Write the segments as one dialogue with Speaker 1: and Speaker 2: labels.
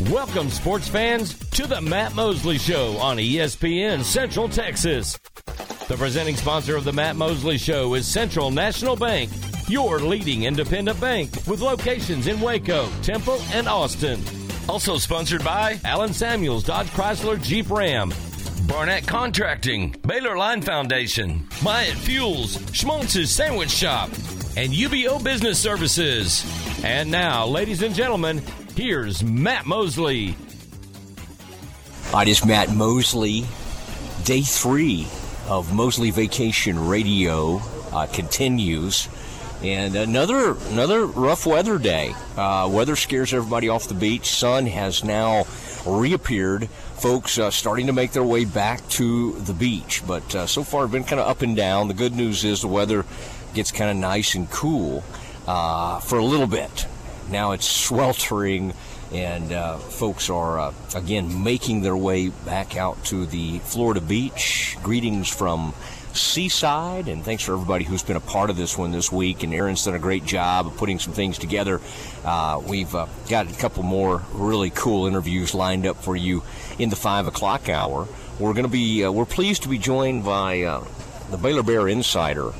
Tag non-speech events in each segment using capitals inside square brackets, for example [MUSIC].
Speaker 1: Welcome, sports fans, to the Matt Mosley Show on ESPN Central Texas. The presenting sponsor of the Matt Mosley Show is Central National Bank, your leading independent bank with locations in Waco, Temple, and Austin. Also sponsored by Allen Samuels Dodge Chrysler Jeep Ram, Barnett Contracting, Baylor Line Foundation, Myatt Fuels, Schmaltz's Sandwich Shop, and UBEO Business Services. And now, ladies and gentlemen, here's Matt Mosley.
Speaker 2: Hi, this is Matt Mosley. Day three of Mosley Vacation Radio uh, continues. And another another rough weather day. Uh, weather scares everybody off the beach. Sun has now reappeared. Folks uh, starting to make their way back to the beach, but uh, so far been kind of up and down. The good news is the weather gets kind of nice and cool uh, for a little bit. Now it's sweltering, and uh, folks are uh, again making their way back out to the Florida beach. Greetings from Seaside, and thanks for everybody who's been a part of this one this week. And Aaron's done a great job of putting some things together. Uh, we've uh, got a couple more really cool interviews lined up for you in the five o'clock hour. We're going to be uh, we're pleased to be joined by uh, the Baylor Bear insider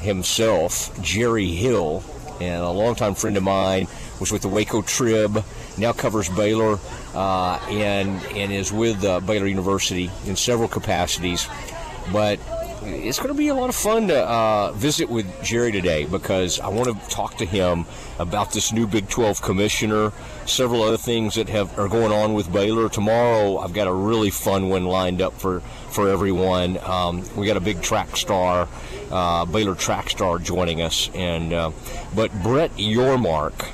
Speaker 2: himself, Jerry Hill, and a longtime friend of mine was with the Waco Trib, now covers Baylor, uh, and and is with uh, Baylor University in several capacities. But it's going to be a lot of fun to uh, visit with Jerry today because I want to talk to him about this new Big 12 commissioner, several other things that have are going on with Baylor. Tomorrow, I've got a really fun one lined up for for everyone. Um, we got a big track star, uh, Baylor track star, joining us, and uh, but Brett Yormark.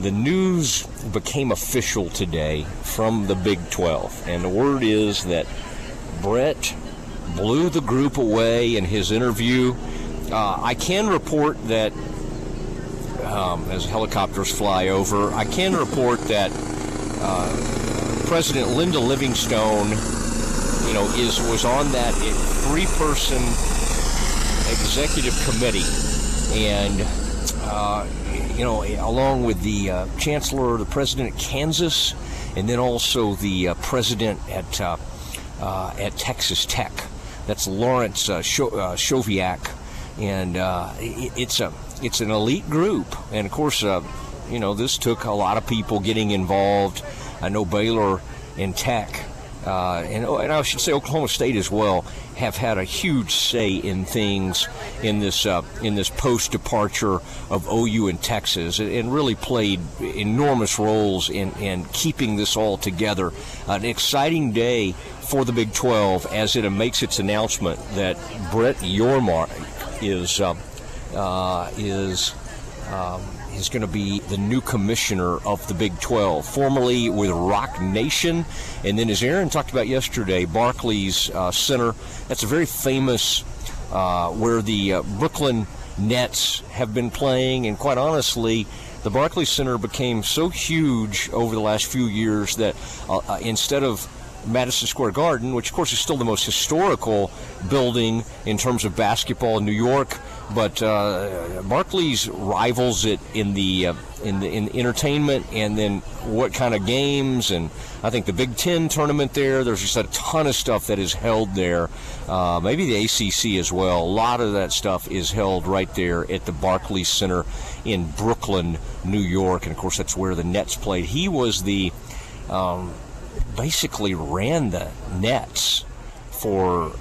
Speaker 2: The news became official today from the Big 12, and the word is that Brett blew the group away in his interview. Uh, I can report that um, as helicopters fly over, I can report that uh, President Linda Livingstone, you know, is was on that three-person executive committee, and uh, you know, along with the uh, chancellor, the president at Kansas, and then also the uh, president at uh, uh, at Texas Tech. That's Lawrence uh, Schovanec, and it, it's a it's an elite group, and of course, you know, this took a lot of people getting involved. I know Baylor and Tech uh, and, and, I should say Oklahoma State as well have had a huge say in things in this uh, in this post departure of OU and Texas, and really played enormous roles in, in keeping this all together. An exciting day for the Big 12 as it makes its announcement that Brett Yormark is uh, uh is. Um, is going to be the new commissioner of the Big 12, formerly with Roc Nation. And then, as Aaron talked about yesterday, Barclays uh, Center. That's a very famous, uh, where the uh, Brooklyn Nets have been playing. And quite honestly, the Barclays Center became so huge over the last few years that uh, uh, instead of Madison Square Garden, which of course is still the most historical building in terms of basketball in New York, but uh, Barclays rivals it in the uh, in the in entertainment and then what kind of games and I think the Big Ten tournament there. There's just a ton of stuff that is held there. Uh, maybe the ACC as well. A lot of that stuff is held right there at the Barclays Center in Brooklyn, New York, and of course that's where the Nets played. He was the um, basically ran the Nets for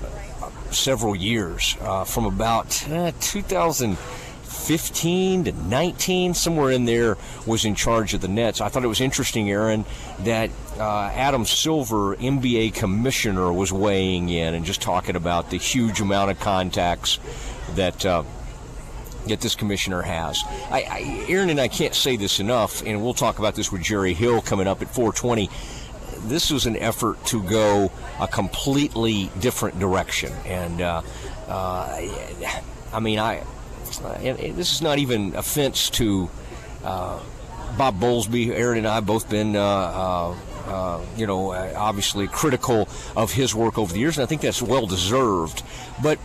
Speaker 2: several years, uh, from about uh, 2015 to 19, somewhere in there, was in charge of the Nets. I thought it was interesting, Aaron, that uh, Adam Silver, NBA commissioner, was weighing in and just talking about the huge amount of contacts that. Uh, that this commissioner has. I, I, Aaron and I can't say this enough, and we'll talk about this with Jerry Hill coming up at 420 this was an effort to go a completely different direction. And uh, uh, I mean, I this is not even offense to uh, Bob Bowlesby. Aaron and I have both been. Uh, uh, uh, you know, obviously critical of his work over the years, and I think that's well deserved. But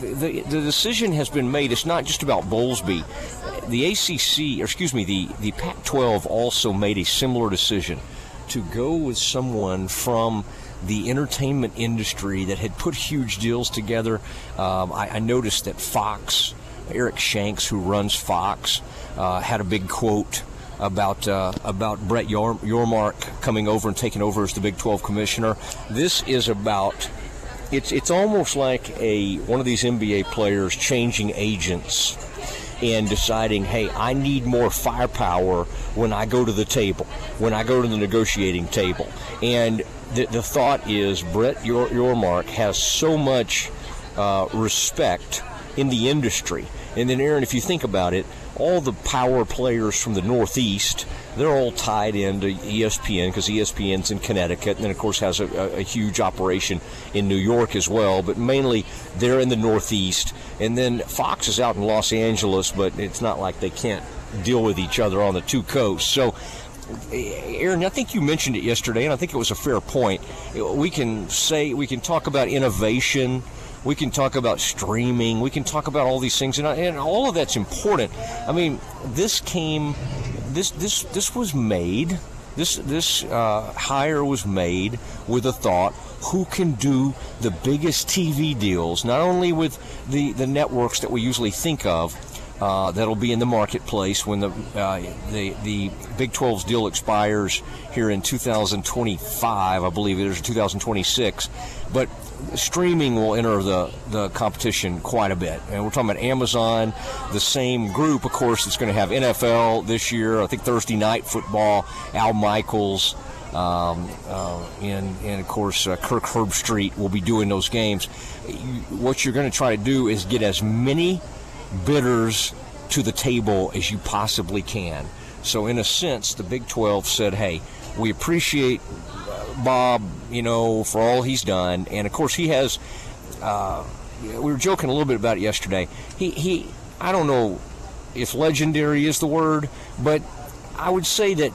Speaker 2: the, the decision has been made. It's not just about Bowlesby. The ACC, or excuse me, the, the Pac 12 also made a similar decision to go with someone from the entertainment industry that had put huge deals together. Um, I, I, noticed that Fox, Eric Shanks, who runs Fox, uh, had a big quote about uh, about Brett Yormark coming over and taking over as the Big 12 commissioner. This is about it's it's almost like a one of these NBA players changing agents and deciding, hey, I need more firepower when I go to the table, when I go to the negotiating table. And the, the thought is Brett Yormark has so much uh, respect in the industry. And then, Aaron, if you think about it, all the power players from the Northeast, they're all tied into ESPN because ESPN's in Connecticut, and then of course has a, a, huge operation in New York as well. But mainly they're in the Northeast, and then Fox is out in Los Angeles, but it's not like they can't deal with each other on the two coasts. So. Aaron, I think you mentioned it yesterday, and I think it was a fair point. We can say we can talk about innovation we can talk about streaming. We can talk about all these things, and, and all of that's important. I mean, this came, this this this was made. This this uh, hire was made with a thought: who can do the biggest TV deals? Not only with the the networks that we usually think of, uh, that'll be in the marketplace when the uh, the the Big 12's deal expires here in 2025, I believe it is 2026. But streaming will enter the, the competition quite a bit. And we're talking about Amazon, the same group, of course, that's going to have NFL this year. I think Thursday night football, Al Michaels, um, uh, and, and of course, uh, Kirk Herbstreit will be doing those games. What you're going to try to do is get as many bidders to the table as you possibly can. So, in a sense, the Big 12 said, hey, we appreciate Bob, you know, for all he's done. And of course, he has. Uh, we were joking a little bit about it yesterday. He, he, I don't know if legendary is the word, but I would say that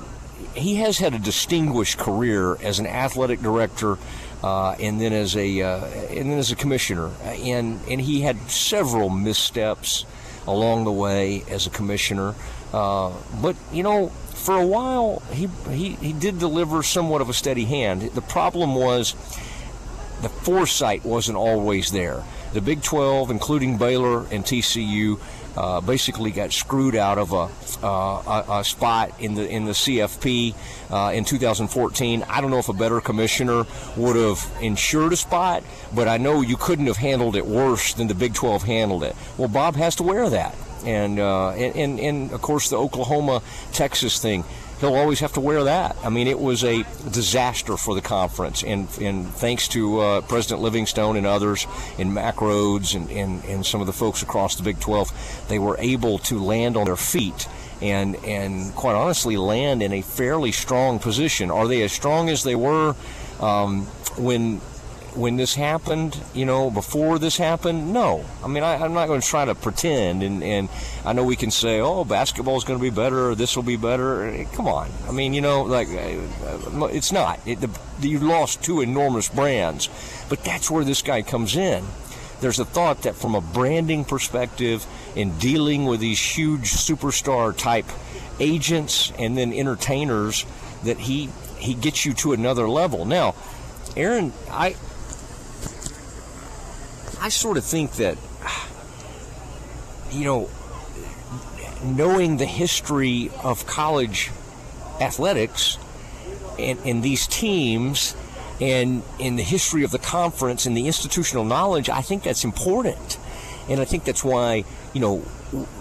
Speaker 2: he has had a distinguished career as an athletic director, uh, and then as a uh, and then as a commissioner, and and he had several missteps along the way as a commissioner. Uh, but you know, for a while, he, he, he did deliver somewhat of a steady hand. The problem was the foresight wasn't always there. The Big 12, including Baylor and TCU, uh, basically got screwed out of a, uh, a, a, spot in the in the CFP uh, in 2014. I don't know if a better commissioner would have ensured a spot, but I know you couldn't have handled it worse than the Big 12 handled it. Well, Bob has to wear that and, uh, and, and and of course the Oklahoma Texas thing. He'll always have to wear that. I mean, it was a disaster for the conference, and and thanks to uh, President Livingstone and others, and Mack Rhoades and, and and some of the folks across the Big 12, they were able to land on their feet and and quite honestly land in a fairly strong position. Are they as strong as they were um, when when this happened, you know, before this happened? No. I mean, I, am not going to try to pretend. And, and I know we can say, oh, basketball is going to be better, or this will be better. Come on. I mean, you know, like, uh, it's not. It, the, you lost two enormous brands. But that's where this guy comes in. There's a thought that from a branding perspective, in dealing with these huge superstar type agents and then entertainers, that he he gets you to another level. Now, Aaron, I I sort of think that, you know, knowing the history of college athletics and, and these teams and in the history of the conference and the institutional knowledge, I think that's important. And I think that's why, you know,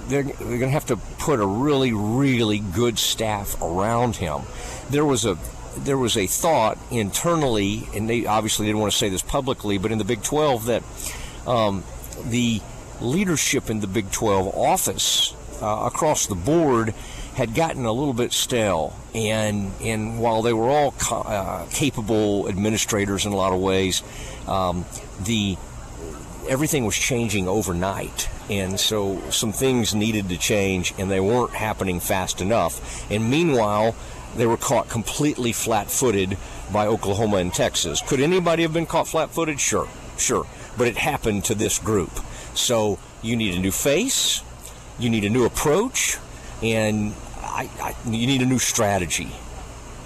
Speaker 2: they're, they're going to have to put a really, really good staff around him. There was a there was a thought internally, and they obviously didn't want to say this publicly, but in the Big 12 that um, the leadership in the Big 12 office uh, across the board had gotten a little bit stale. And, and while they were all uh, capable administrators in a lot of ways, um, the everything was changing overnight. And so some things needed to change, and they weren't happening fast enough. And meanwhile, they were caught completely flat footed by Oklahoma and Texas. Could anybody have been caught flat footed? Sure, sure but it happened to this group. So you need a new face, you need a new approach, and I, I, you need a new strategy.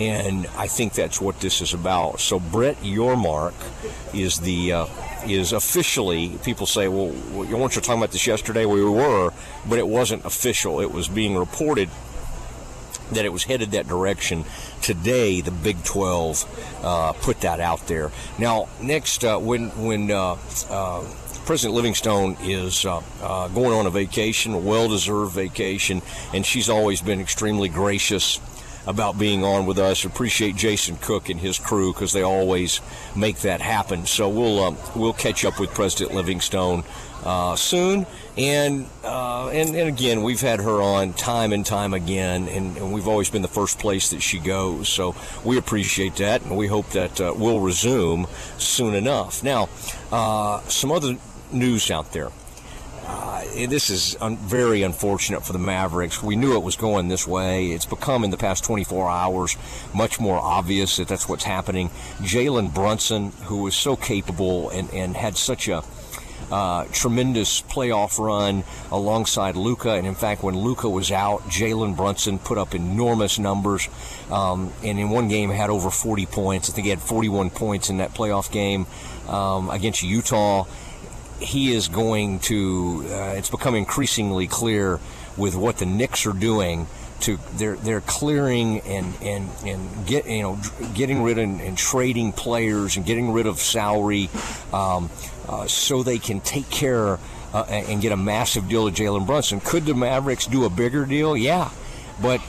Speaker 2: And I think that's what this is about. So Brett Yormark is the uh, is officially. People say, "Well, you weren't you talking about this yesterday?" We were, but it wasn't official. It was being reported that it was headed that direction. Today, the Big 12 uh, put that out there. Now, next, uh, when when uh, uh President Livingstone is uh, uh, going on a vacation, a well-deserved vacation, and she's always been extremely gracious about being on with us. Appreciate Jason Cook and his crew because they always make that happen. So we'll um, we'll catch up with President Livingstone uh, soon. And, uh, and and again, we've had her on time and time again, and, and, we've always been the first place that she goes. So we appreciate that, and we hope that uh, we'll resume soon enough. Now, uh, some other news out there. Uh, this is un- very unfortunate for the Mavericks. We knew it was going this way. It's become in the past 24 hours much more obvious that that's what's happening. Jalen Brunson, who was so capable and, and had such a uh, tremendous playoff run alongside Luka. And in fact, when Luka was out, Jalen Brunson put up enormous numbers. Um, and in one game had over 40 points. I think he had 41 points in that playoff game um, against Utah he is going to. Uh, it's become increasingly clear with what the Knicks are doing. To they're they're clearing and and and get you know getting rid of and, and trading players and getting rid of salary, um, so they can take care uh, and get a massive deal of Jalen Brunson. Could the Mavericks do a bigger deal? Yeah, but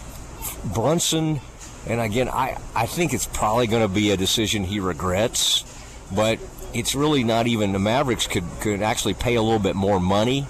Speaker 2: Brunson, and again, I I think it's probably going to be a decision he regrets, but it's really not even the Mavericks could could actually pay a little bit more money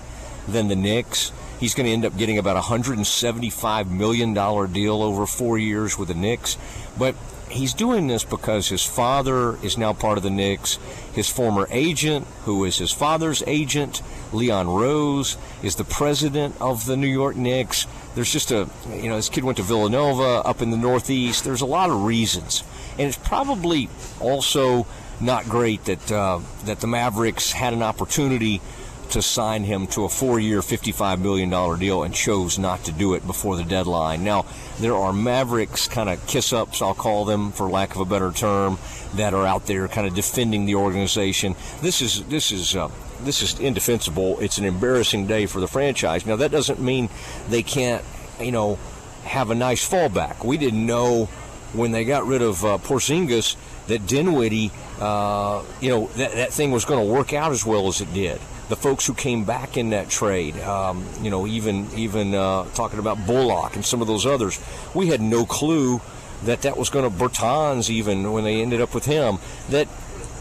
Speaker 2: than the Knicks. He's going to end up getting about a $175 million deal over four years with the Knicks. But he's doing this because his father is now part of the Knicks. His former agent, who is his father's agent, Leon Rose, is the president of the New York Knicks. There's just a, you know, this kid went to Villanova up in the Northeast. There's a lot of reasons. And it's probably also not great that uh, that the Mavericks had an opportunity to sign him to a four-year, $55 million deal and chose not to do it before the deadline. Now, there are Mavericks kind of kiss-ups, I'll call them, for lack of a better term, that are out there kind of defending the organization. This is this is uh, this is indefensible. It's an embarrassing day for the franchise. Now, that doesn't mean they can't, you know, have a nice fallback. We didn't know when they got rid of uh, Porzingis that Dinwiddie, uh, you know, that, that thing was going to work out as well as it did. The folks who came back in that trade, um, you know, even even uh, talking about Bullock and some of those others, we had no clue that that was going to Bertans even when they ended up with him that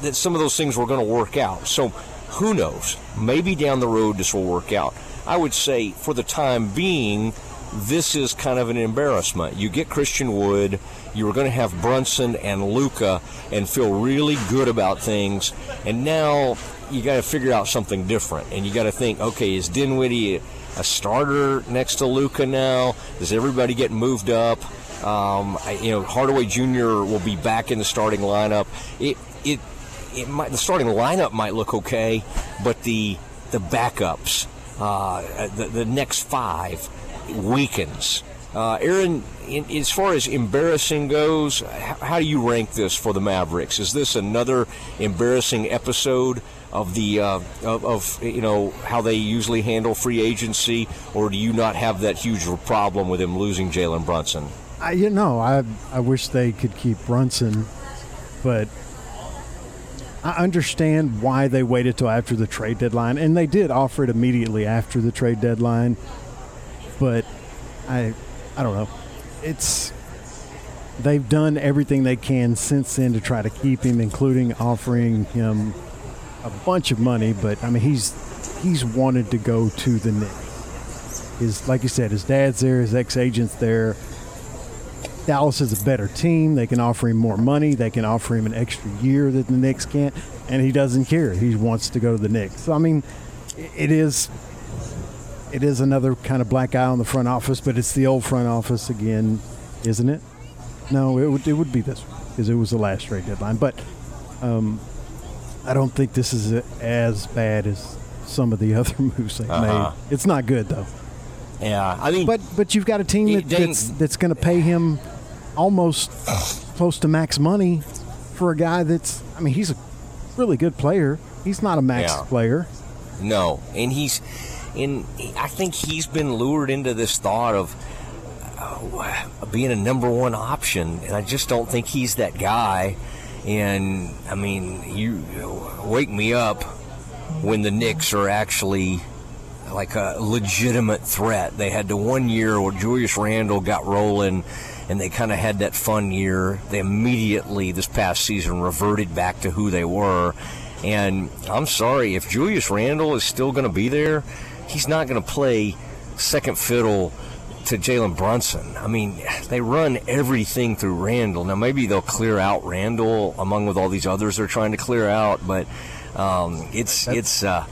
Speaker 2: that some of those things were going to work out. So who knows? Maybe down the road this will work out. I would say for the time being, this is kind of an embarrassment. You get Christian Wood, you were going to have Brunson and Luka and feel really good about things, and now you got to figure out something different. And you got to think, okay, is Dinwiddie a starter next to Luka now? Does everybody get moved up? Um, you know, Hardaway Jr. will be back in the starting lineup. It it it might the starting lineup might look okay, but the the backups, uh, the, the next five weakens. Uh, Aaron, in, as far as embarrassing goes, how, how, do you rank this for the Mavericks? Is this another embarrassing episode of the uh, of, of, you know how they usually handle free agency, or do you not have that huge problem with him losing Jalen Brunson?
Speaker 3: I, you know, I I wish they could keep Brunson, but I understand why they waited till after the trade deadline, and they did offer it immediately after the trade deadline but I I don't know. It's they've done everything they can since then to try to keep him, including offering him a bunch of money. But I mean, he's he's wanted to go to the Knicks. His like you said, his dad's there, his ex agent's there. Dallas is a better team. They can offer him more money. They can offer him an extra year that the Knicks can't, and he doesn't care. He wants to go to the Knicks. So I mean, it is it is another kind of black eye on the front office, but it's the old front office again, isn't it? No, it would it would be this because it was the last trade deadline. But um, I don't think this is as bad as some of the [LAUGHS] other moves they've uh-huh. made. It's not good though.
Speaker 2: Yeah, I mean,
Speaker 3: but but you've got a team that, that's that's going to pay him
Speaker 4: almost close to max money for a guy that's. I mean, he's a really good player. He's not a max
Speaker 2: Yeah.
Speaker 4: player.
Speaker 2: No, and he's, and I think he's been lured into this thought of uh, being a number one option, and I just don't think he's that guy. And I mean, you wake me up when the Knicks are actually like a legitimate threat. They had the one year where Julius Randle got rolling and they kind of had that fun year. They immediately, this past season, reverted back to who they were. And I'm sorry, if Julius Randle is still going to be there, he's not going to play second fiddle to Jalen Brunson. I mean, they run everything through Randle. Now, maybe they'll clear out Randle among with all these others they're trying to clear out, but um, it's it's uh,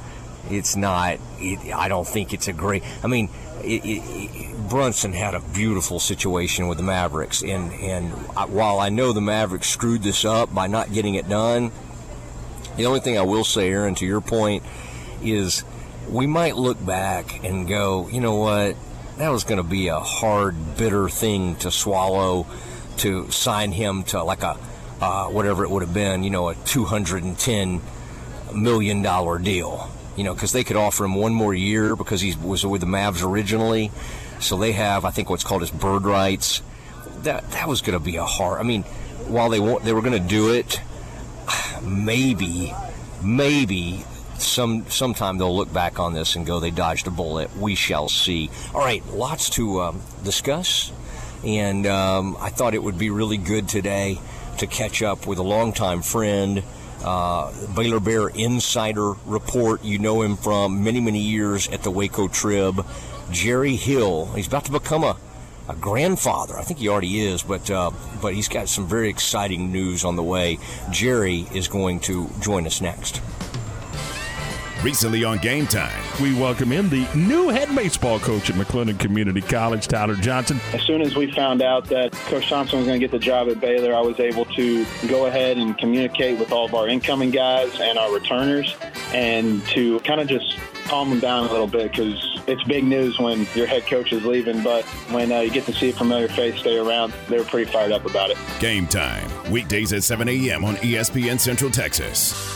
Speaker 2: it's not. It, I don't think it's a great. I mean, it, it, it, Brunson had a beautiful situation with the Mavericks, and and I, while I know the Mavericks screwed this up by not getting it done, the only thing I will say, Aaron, to your point, is we might look back and go, you know what, that was going to be a hard, bitter thing to swallow to sign him to like a uh, whatever it would have been, you know, a 210 million dollar deal. You know, because they could offer him one more year because he was with the Mavs originally. So they have, I think, what's called his bird rights. That that was going to be a hard. I mean, while they they were going to do it, [SIGHS] maybe, maybe some sometime they'll look back on this and go, they dodged a bullet. We shall see. All right, lots to um, discuss, and um, I thought it would be really good today to catch up with a longtime friend. Uh, Baylor Bear Insider Report. You know him from many, many years at the Waco Trib. Jerry Hill. He's about to become a, a grandfather. I think he already is, but uh, but he's got some very exciting news on the way. Jerry is going to join us next.
Speaker 5: Recently on Game Time,
Speaker 6: We welcome in the new head baseball coach at McLennan Community College, Tyler Johnson.
Speaker 7: As soon as we found out that Coach Thompson was going to get the job at Baylor, I was able to go ahead and communicate with all of our incoming guys and our returners and to kind of just calm them down a little bit because it's big news when your head coach is leaving. But when uh, you get to see a familiar face stay around, they were pretty fired up about it.
Speaker 5: Game Time, weekdays at 7 a.m. on ESPN Central Texas.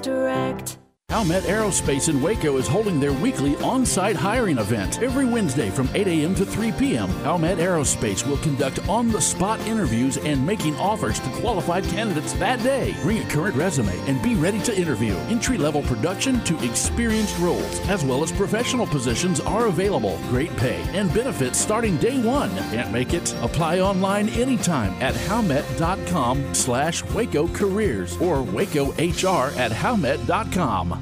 Speaker 8: Direct.
Speaker 9: Howmet Aerospace in Waco is holding their weekly on site hiring event every Wednesday from 8 a.m. to 3 p.m. Howmet Aerospace will conduct on the spot interviews and making offers to qualified candidates that day. Bring a current resume and be ready to interview. Entry level production to experienced roles, as well as professional positions, are available. Great pay and benefits starting day one. Can't make it? Apply online anytime at howmet.com slash Waco Careers or WacoHR at howmet.com.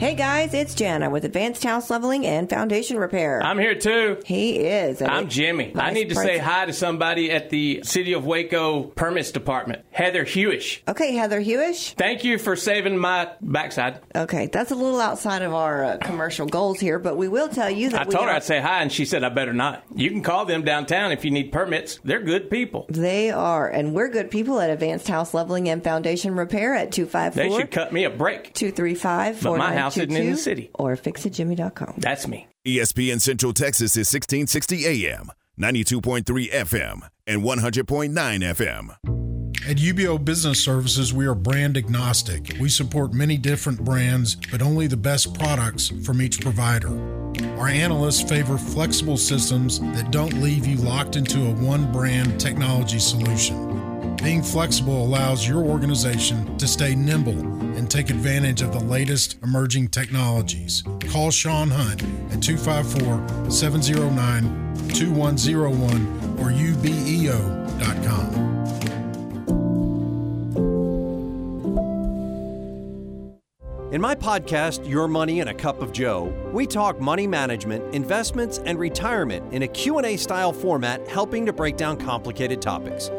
Speaker 10: Hey guys, it's Jana with Advanced House Leveling and Foundation Repair.
Speaker 11: I'm here too.
Speaker 10: he is.
Speaker 11: I'm Jimmy. I need to say hi to somebody at the City of Waco Permits Department, Heather Hewish.
Speaker 10: Okay, Heather Hewish.
Speaker 11: Thank you for saving my backside.
Speaker 10: Okay, that's a little outside of our uh, commercial goals here, but we will tell you that
Speaker 11: I
Speaker 10: we
Speaker 11: told her
Speaker 10: are-
Speaker 11: I'd say hi, and she said I better not. You can call them downtown if you need permits. They're good people.
Speaker 10: they are, and we're good people at Advanced House Leveling and Foundation Repair at 254
Speaker 11: They should cut me a break.
Speaker 10: 235
Speaker 11: But my house isn't in the city.
Speaker 10: Or fixitjimmy.com.
Speaker 11: That's me.
Speaker 5: ESPN Central Texas is 1660 AM, 92.3 FM, and 100.9 FM.
Speaker 12: At UBEO Business Services, we are brand agnostic. We support many different brands, but only the best products from each provider. Our analysts favor flexible systems that don't leave you locked into a one brand technology solution. Being flexible allows your organization to stay nimble and take advantage of the latest emerging technologies. Call Sean Hunt at 254 709 2101 or ubeo.com.
Speaker 13: In my podcast, Your Money and a Cup of Joe, we talk money management, investments, and retirement in a Q&A style format helping to break down complicated topics.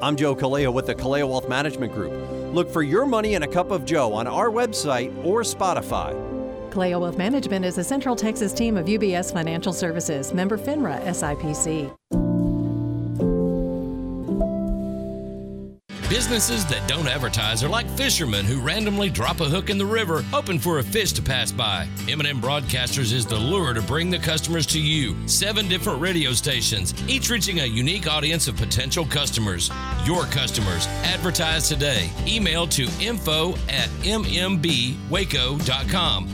Speaker 13: I'm Joe Kaleo with the Kaleo Wealth Management Group. Look for Your Money in a Cup of Joe on our website or Spotify.
Speaker 14: Kaleo Wealth Management is a Central Texas team of UBS Financial Services, member FINRA SIPC.
Speaker 1: Businesses that don't advertise are like fishermen who randomly drop a hook in the river hoping for a fish to pass by. M&M Broadcasters is the lure to bring the customers to you. Seven different radio stations, each reaching a unique audience of potential customers. Your customers. Advertise today. Email to info at mmbwaco.com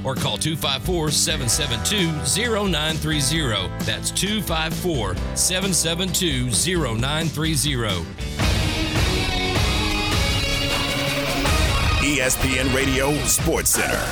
Speaker 1: or call 254-772-0930. That's 254-772-0930.
Speaker 5: ESPN Radio Sports Center.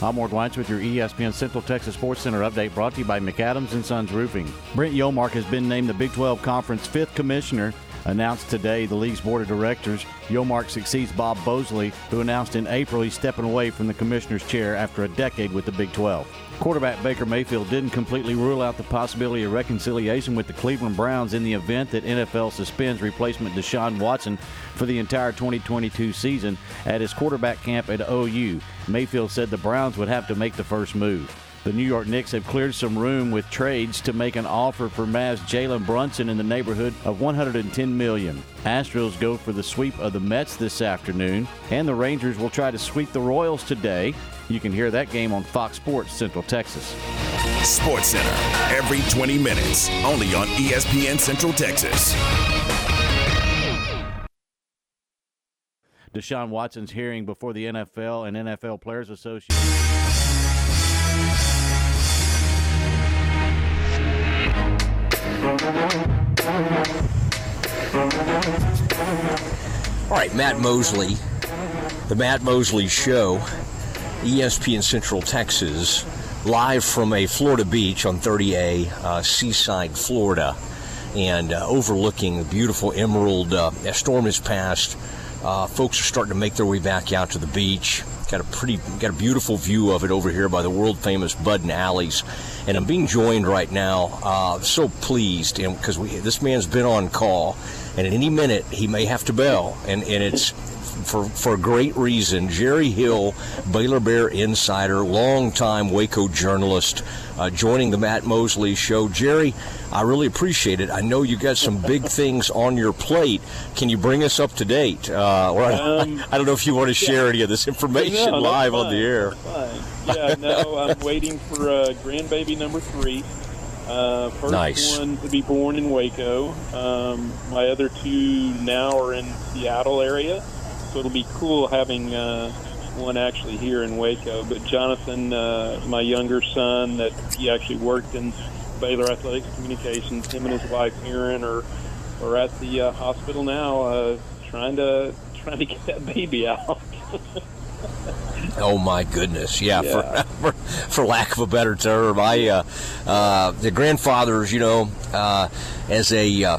Speaker 15: I'm Ward Weitz with your ESPN Central Texas Sports Center update brought to you by McAdams and Sons Roofing. Brett Yormark has been named the Big 12 Conference fifth commissioner. Announced today, the league's board of directors. Yormark succeeds Bob Bowlesby, who announced in April he's stepping away from the commissioner's chair after a decade with the Big 12. Quarterback Baker Mayfield didn't completely rule out the possibility of reconciliation with the Cleveland Browns in the event that NFL suspends replacement Deshaun Watson for the entire 2022 season at his quarterback camp at OU. Mayfield said the Browns would have to make the first move. The New York Knicks have cleared some room with trades to make an offer for Mavs Jalen Brunson in the neighborhood of 110 million. Astros go for the sweep of the Mets this afternoon, and the Rangers will try to sweep the Royals today. You can hear that game on Fox Sports Central Texas.
Speaker 5: Sports Center every 20 minutes, only on ESPN Central Texas.
Speaker 15: Deshaun Watson's hearing before the NFL and NFL Players Association.
Speaker 2: All right, Matt Mosley, the Matt Mosley Show, ESPN Central Texas, live from a Florida beach on 30A, uh, Seaside, Florida, and uh, overlooking the beautiful Emerald. Uh, a storm has passed. Uh, folks are starting to make their way back out to the beach. Got a pretty, got a beautiful view of it over here by the world famous Bud and Alley's, and I'm being joined right now. Uh, so pleased, because this man's been on call, and at any minute he may have to bail, and and it's for for a great reason. Jerry Hill, Baylor Bear insider, longtime Waco journalist, uh, joining the Matt Mosley show. Jerry, I really appreciate it. I know you got some big things on your plate. Can you bring us up to date? Uh, or
Speaker 16: Um,
Speaker 2: I don't know if you want to share any of this information
Speaker 16: No,
Speaker 2: live on the air.
Speaker 16: Fine. Yeah, no, [LAUGHS] I'm waiting for uh, grandbaby number three. Uh, first
Speaker 2: Nice.
Speaker 16: one to be born in Waco. Um, my other two now are in Seattle area, so it'll be cool having uh, one actually here in Waco. But Jonathan, uh, my younger son, that he actually worked in Baylor Athletics Communications. Him and his wife Erin are are at the uh, hospital now, uh, trying to trying to get that baby out. [LAUGHS]
Speaker 2: Oh my goodness! Yeah,
Speaker 16: Yeah.
Speaker 2: For, [LAUGHS] for for lack of a better term, I uh, uh, the grandfathers, you know, uh, as a uh,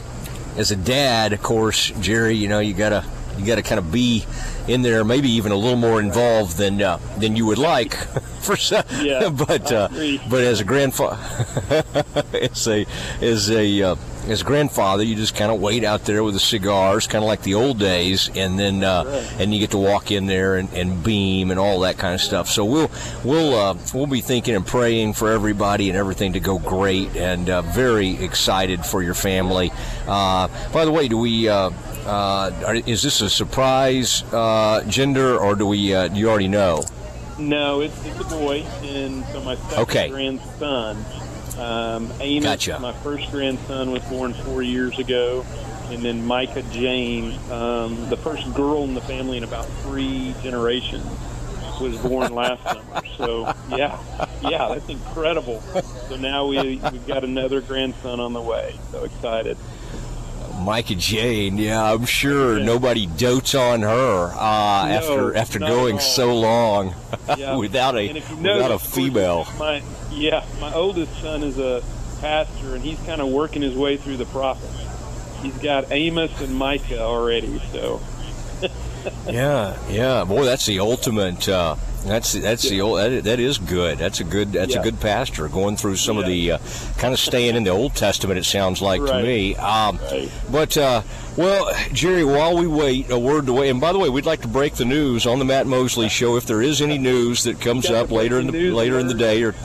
Speaker 2: as a dad, of course, Jerry, you know, you gotta you gotta kind of be in there, maybe even a little more involved than uh, than you would like. [LAUGHS] For some,
Speaker 16: Yeah, [LAUGHS]
Speaker 2: but uh, but as a grandfather, [LAUGHS] as a as a uh, as a grandfather, you just kind of wait out there with the cigars, kind of like the old days, and then uh, and you get to walk in there and, and beam and all that kind of stuff. So we'll we'll uh, we'll be thinking and praying for everybody and everything to go great, and uh, very excited for your family. Uh, by the way, do we? Uh, are, is this a surprise uh, gender, or do we? Uh, do you already know?
Speaker 16: No, it's, it's a boy, and so my second
Speaker 2: Okay.
Speaker 16: grandson, um, Amos,
Speaker 2: Gotcha.
Speaker 16: my first grandson was born four years ago, and then Micah Jane, um, the first girl in the family in about three generations, was born last [LAUGHS] summer. So yeah, yeah, that's incredible. So now we we've got another grandson on the way. So excited.
Speaker 2: Micah Jane, yeah, I'm sure nobody dotes on her uh,
Speaker 16: No,
Speaker 2: after after going so long [LAUGHS]
Speaker 16: Yeah.
Speaker 2: without a
Speaker 16: if you notice,
Speaker 2: without a female.
Speaker 16: My yeah, my oldest son is a pastor, and he's kind of working his way through the prophets. He's got Amos and Micah already, so [LAUGHS]
Speaker 2: yeah, yeah, boy, that's the ultimate uh, That's that's the old that, that is good. That's a good that's
Speaker 16: Yeah.
Speaker 2: a good pastor going through some of the uh, kind of staying in the Old Testament. It sounds like to me. Um, But uh, well, Jerry, while we wait, a word to wait. And by the way, we'd like to break the news on the Matt Mosley [LAUGHS] Show if there is any news that comes up later in the later in the day or.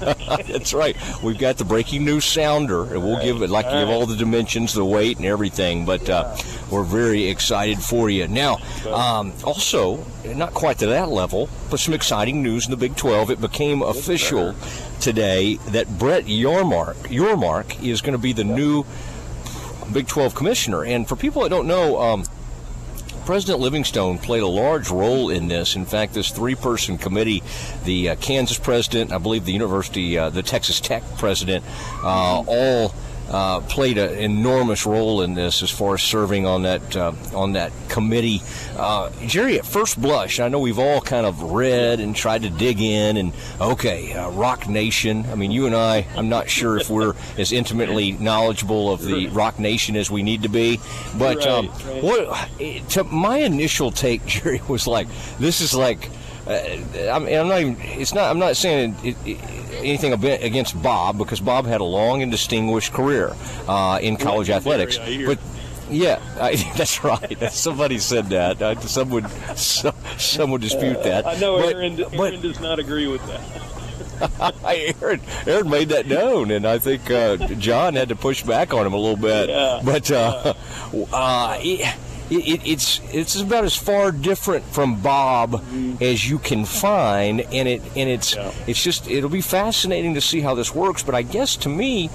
Speaker 2: [LAUGHS] That's right. We've got the breaking news sounder, and we'll give it like to give
Speaker 16: All right.
Speaker 2: all the dimensions, the weight, and everything. But uh, we're very excited for you. Now, um, also, not quite to that level, but some exciting news in the Big 12. It became official today that Brett Yormark, Yormark is going to be the new Big 12 commissioner. And for people that don't know, um, President Livingstone played a large role in this. In fact, this three-person committee, the uh, Kansas president, I believe the University, uh, the Texas Tech president, uh, all uh, played an enormous role in this as far as serving on that uh, on that committee. Uh, Jerry, at first blush, I know we've all kind of read and tried to dig in, and okay, uh, Roc Nation. I mean, you and I, I'm not sure if we're [LAUGHS] as intimately knowledgeable of the Roc Nation as we need to be, but
Speaker 16: Right,
Speaker 2: um,
Speaker 16: right.
Speaker 2: what to my initial take, [LAUGHS] Jerry, was like, this is like. Uh, I'm, I'm not even. It's not. I'm not saying it, it, anything against Bob because Bob had a long and distinguished career uh, in college athletics.
Speaker 16: I hear.
Speaker 2: But yeah, I, [LAUGHS] that's right. [LAUGHS] Somebody said that. Uh, some would. Some, some would dispute that.
Speaker 16: I know
Speaker 2: But-
Speaker 16: Aaron, Aaron does not agree with that. [LAUGHS]
Speaker 2: Aaron, Aaron made that known, and I think uh, John had to push back on him a little bit.
Speaker 16: Yeah.
Speaker 2: But uh, uh, it, it, it's it's about as far different from Bob as you can find, and it and it's it's just it'll be fascinating to see how this works. But I guess to me.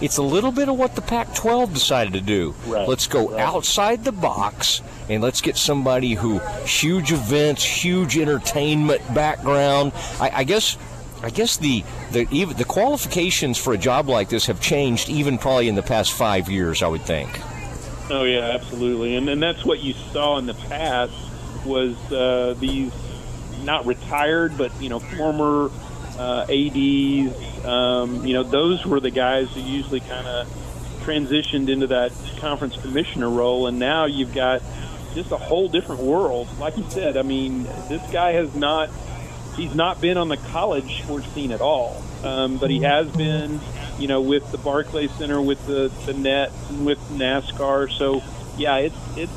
Speaker 2: It's a little bit of what the Pac-12 decided to do.
Speaker 16: Right,
Speaker 2: Let's go
Speaker 16: right.
Speaker 2: outside the box and let's get somebody who huge events, huge entertainment background. I, I guess I guess the the even the qualifications for a job like this have changed even probably in the past five years. I would think.
Speaker 16: Oh yeah, absolutely, and and that's what you saw in the past was uh, these not retired, but you know former uh, ads. Um, you know those were the guys who usually kind of transitioned into that conference commissioner role, and now you've got just a whole different world. Like you said, I mean, this guy has not he's not been on the college sports scene at all, um, but he has been, you know, with the Barclay Center, with the the net, and with NASCAR. So yeah, it's it's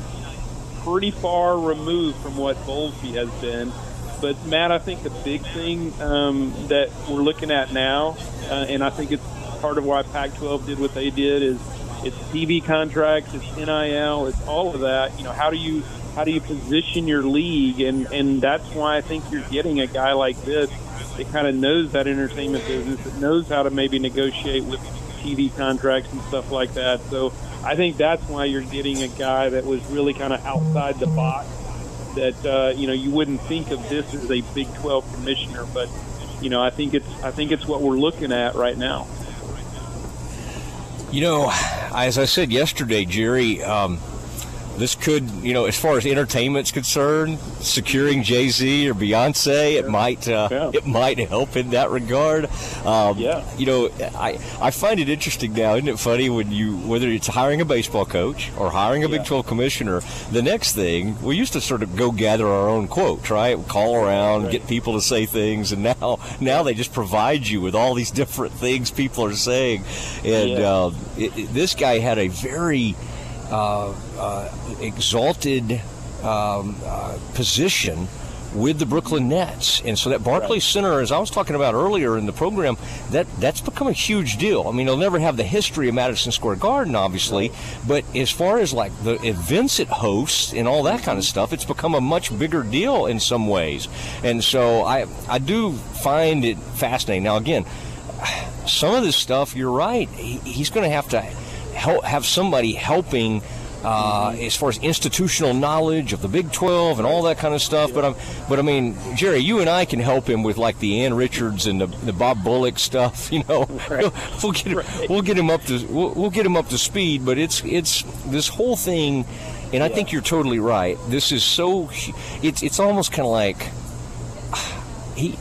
Speaker 16: pretty far removed from what Bowlesby has been. But Matt, I think the big thing um, that we're looking at now, uh, and I think it's part of why Pac-12 did what they did, is it's TV contracts, it's NIL, it's all of that. You know, how do you how do you position your league, and and that's why I think you're getting a guy like this that kind of knows that entertainment business, that knows how to maybe negotiate with TV contracts and stuff like that. So I think that's why you're getting a guy that was really kind of outside the box. That uh, you know you wouldn't think of this as a Big 12 commissioner, but you know I think it's I think it's what we're looking at right now.
Speaker 2: You know, as I said yesterday, Jerry, um, this could, you know, as far as entertainment's concerned, securing Jay Z or Beyonce, it might, uh, it might help in that regard. Um,
Speaker 16: Yeah.
Speaker 2: You know, I I find it interesting now. Isn't it funny when you whether it's hiring a baseball coach or hiring a Big 12 commissioner, the next thing we used to sort of go gather our own quotes, right? Call around, get people to say things, and now now they just provide you with all these different things people are saying, and
Speaker 16: Yeah.
Speaker 2: uh, it, this guy had a very uh, exalted um, uh, position with the Brooklyn Nets, and so that Barclays Center, as I was talking about earlier in the program, that that's become a huge deal. I mean, they'll never have the history of Madison Square Garden, obviously, but as far as like the events it hosts and all that kind of stuff, it's become a much bigger deal in some ways. And so I I do find it fascinating. Now again, [SIGHS] some of this stuff, you're right. He, he's going to have to help, have somebody helping uh, as far as institutional knowledge of the Big 12 and all that kind of stuff. But I'm, but I mean, Jerry, you and I can help him with like the Ann Richards and the, the Bob Bullock stuff. [LAUGHS] You know, we'll, we'll get him, we'll get him up to we'll, we'll get him up to speed. But it's it's this whole thing, and I think you're totally right. This is so it's it's almost kind of like [SIGHS] he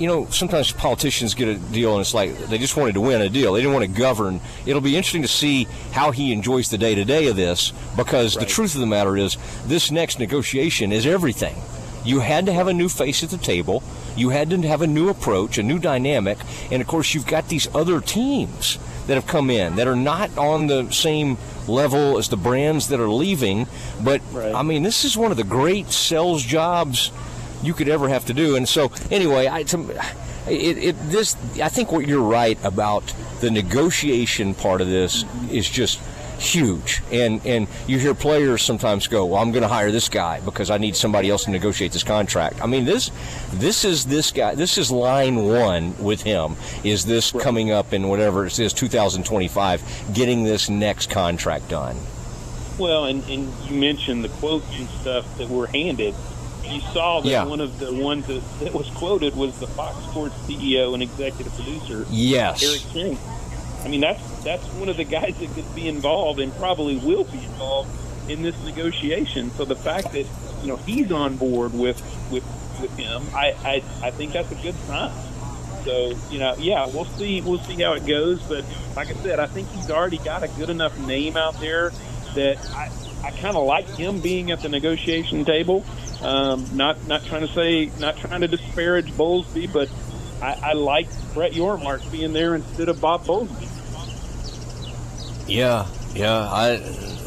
Speaker 2: you know sometimes politicians get a deal and it's like they just wanted to win a deal. They didn't want to govern. It'll be interesting to see how he enjoys the day to day of this because the truth of the matter is this next negotiation is everything. You had to have a new face at the table. You had to have a new approach, a new dynamic, and of course, you've got these other teams that have come in that are not on the same level as the brands that are leaving. But I mean, this is one of the great sales jobs you could ever have to do. And so, anyway, I, to, it, it, this I think what you're right about the negotiation part of this is just huge. And and you hear players sometimes go, "Well, I'm going to hire this guy because I need somebody else to negotiate this contract." I mean, this this is this guy. This is line one with him. Is this coming up in whatever it is 2025, getting this next contract done?
Speaker 16: Well, and, and you mentioned the quotes and stuff that were handed. You saw that
Speaker 2: Yeah.
Speaker 16: one of the ones that, that was quoted was the Fox Sports CEO and executive producer,
Speaker 2: Yes.
Speaker 16: Eric King. I mean, that's that's one of the guys that could be involved and probably will be involved in this negotiation. So the fact that you know he's on board with with with him, I I, I think that's a good sign. So you know, yeah, we'll see we'll see how it goes. But like I said, I think he's already got a good enough name out there that I I kind of like him being at the negotiation table. Um, not not trying to say not trying to disparage Bowlesby, but I, I like Brett Yormark being there instead of Bob Bowlesby.
Speaker 2: Yeah, yeah, I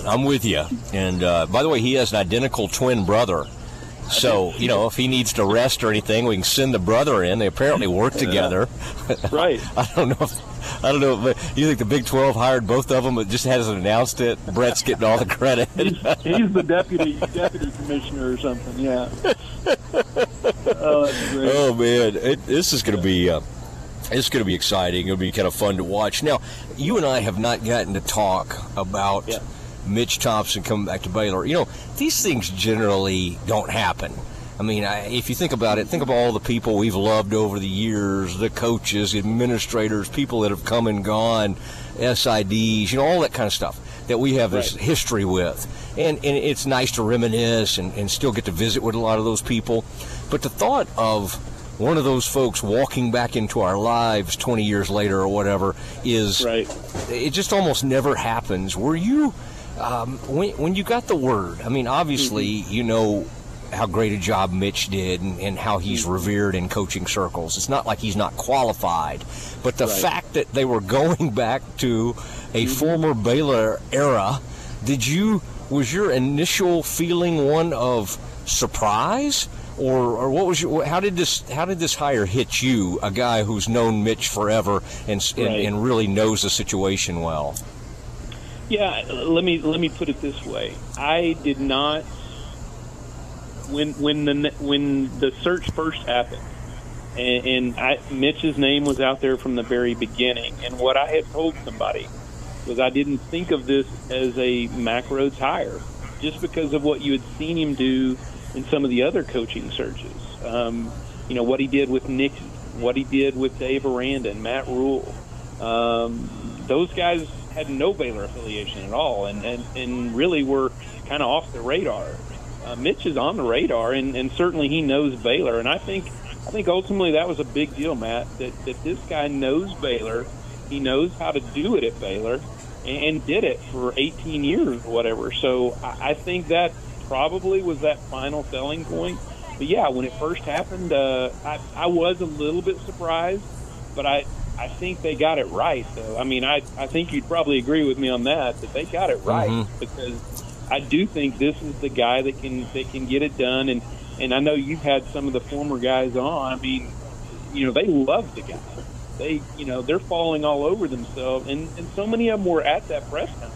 Speaker 2: I'm with you. And uh, by the way, he has an identical twin brother. So you know, if he needs to rest or anything, we can send the brother in. They apparently work [LAUGHS] together.
Speaker 16: Right. [LAUGHS]
Speaker 2: I don't know. If, I don't know. But you think the Big Twelve hired both of them, but just hasn't announced it? Brett's getting all the credit.
Speaker 16: He's the deputy deputy commissioner or something. Yeah. oh, that's great.
Speaker 2: Oh man, it, this is going to be uh, it's going to be exciting. It'll be kind of fun to watch. Now, you and I have not gotten to talk about Mitch Thompson coming back to Baylor. You know, these things generally don't happen. I mean, I, if you think about it, think of all the people we've loved over the years, the coaches, administrators, people that have come and gone, SIDs, you know, all that kind of stuff that we have this
Speaker 17: Right.
Speaker 2: history with. And, and it's nice to reminisce and, and still get to visit with a lot of those people. But the thought of one of those folks walking back into our lives 20 years later or whatever is right. it just almost never happens. Were you, um, when, when you got the word, I mean, obviously, you know how great a job Mitch did and, and how he's mm-hmm. revered in coaching circles. It's not like he's not qualified, but the
Speaker 17: Right.
Speaker 2: fact that they were going back to a mm-hmm. former Baylor era, did you was your initial feeling one of surprise? Or, or what was your, how did this how did this hire hit you a guy who's known Mitch forever and s- and, and really knows the situation well
Speaker 16: Yeah, let me let me put it this way. I did not when when the when the search first happened, and, and I, Mitch's name was out there from the very beginning. And what I had told somebody was I didn't think of this as a Mack Rhoades hire, just because of what you had seen him do in some of the other coaching searches. Um, you know what he did with Nick, what he did with Dave Aranda and Matt Rhule. Um, those guys had no Baylor affiliation at all, and and, and really were kind of off the radar. Uh, Mitch is on the radar, and, and certainly he knows Baylor, and I think I think ultimately that was a big deal, Matt. That that this guy knows Baylor, he knows how to do it at Baylor, and, and did it for 18 years or whatever. So I, I think that probably was that final selling point. But yeah, when it first happened, uh, I, I was a little bit surprised, but I I think they got it right. Though I mean, I I think you'd probably agree with me on that that they got it right
Speaker 2: Mhm.
Speaker 16: because I do think this is the guy that can that can get it done. And and I know you've had some of the former guys on. I mean, you know, they love the guy. They you know they're falling all over themselves, and and so many of them were at that press conference.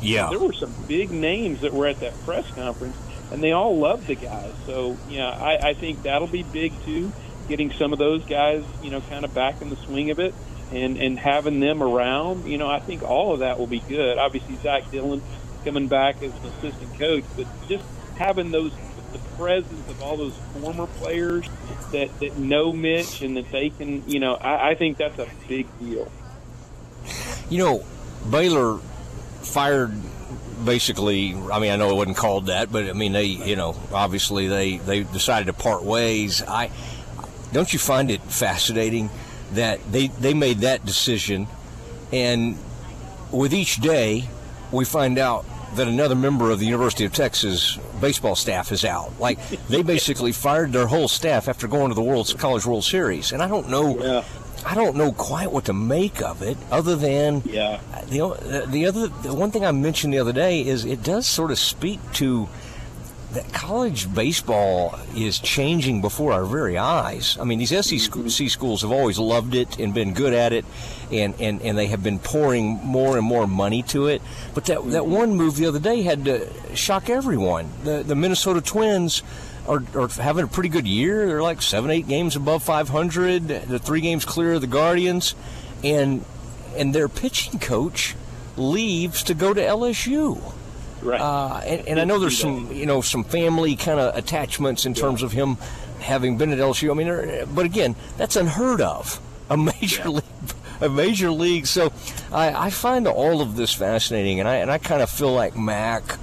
Speaker 2: Yeah.
Speaker 16: There were some big names that were at that press conference, and they all loved the guy. So, yeah, I, I think that'll be big too, getting some of those guys, you know, kind of back in the swing of it and, and having them around. You know, I think all of that will be good. Obviously, Zach Dillon coming back as an assistant coach, but just having those the presence of all those former players that, that know Mitch and that they can, you know, I, I think that's a big deal.
Speaker 2: You know, Baylor fired basically. I mean, I know it wasn't called that, but I mean, they, you know, obviously they they decided to part ways. I don't you find it fascinating that they they made that decision, and with each day we find out that another member of the University of Texas baseball staff is out. Like they [LAUGHS] basically fired their whole staff after going to the World College World Series, and I don't know. Yeah. I don't know quite what to make of it, other than
Speaker 7: yeah.
Speaker 2: The the other the one thing I mentioned the other day is it does sort of speak to that college baseball is changing before our very eyes. I mean, these SEC schools have always loved it and been good at it, and, and, and they have been pouring more and more money to it. But that, that mm-hmm. one move the other day had to shock everyone. The, the Minnesota Twins are, are having a pretty good year. They're like seven, eight games above 500. The three games clear of the Guardians, and and their pitching coach leaves to go to LSU.
Speaker 7: Right.
Speaker 2: Uh, and, and I know there's some, you know, some family kind of attachments in terms of him having been at LSU. I mean, but again, that's unheard of. A major [LAUGHS] league, a major league. So I, I find all of this fascinating, and I and I kind of feel like Mack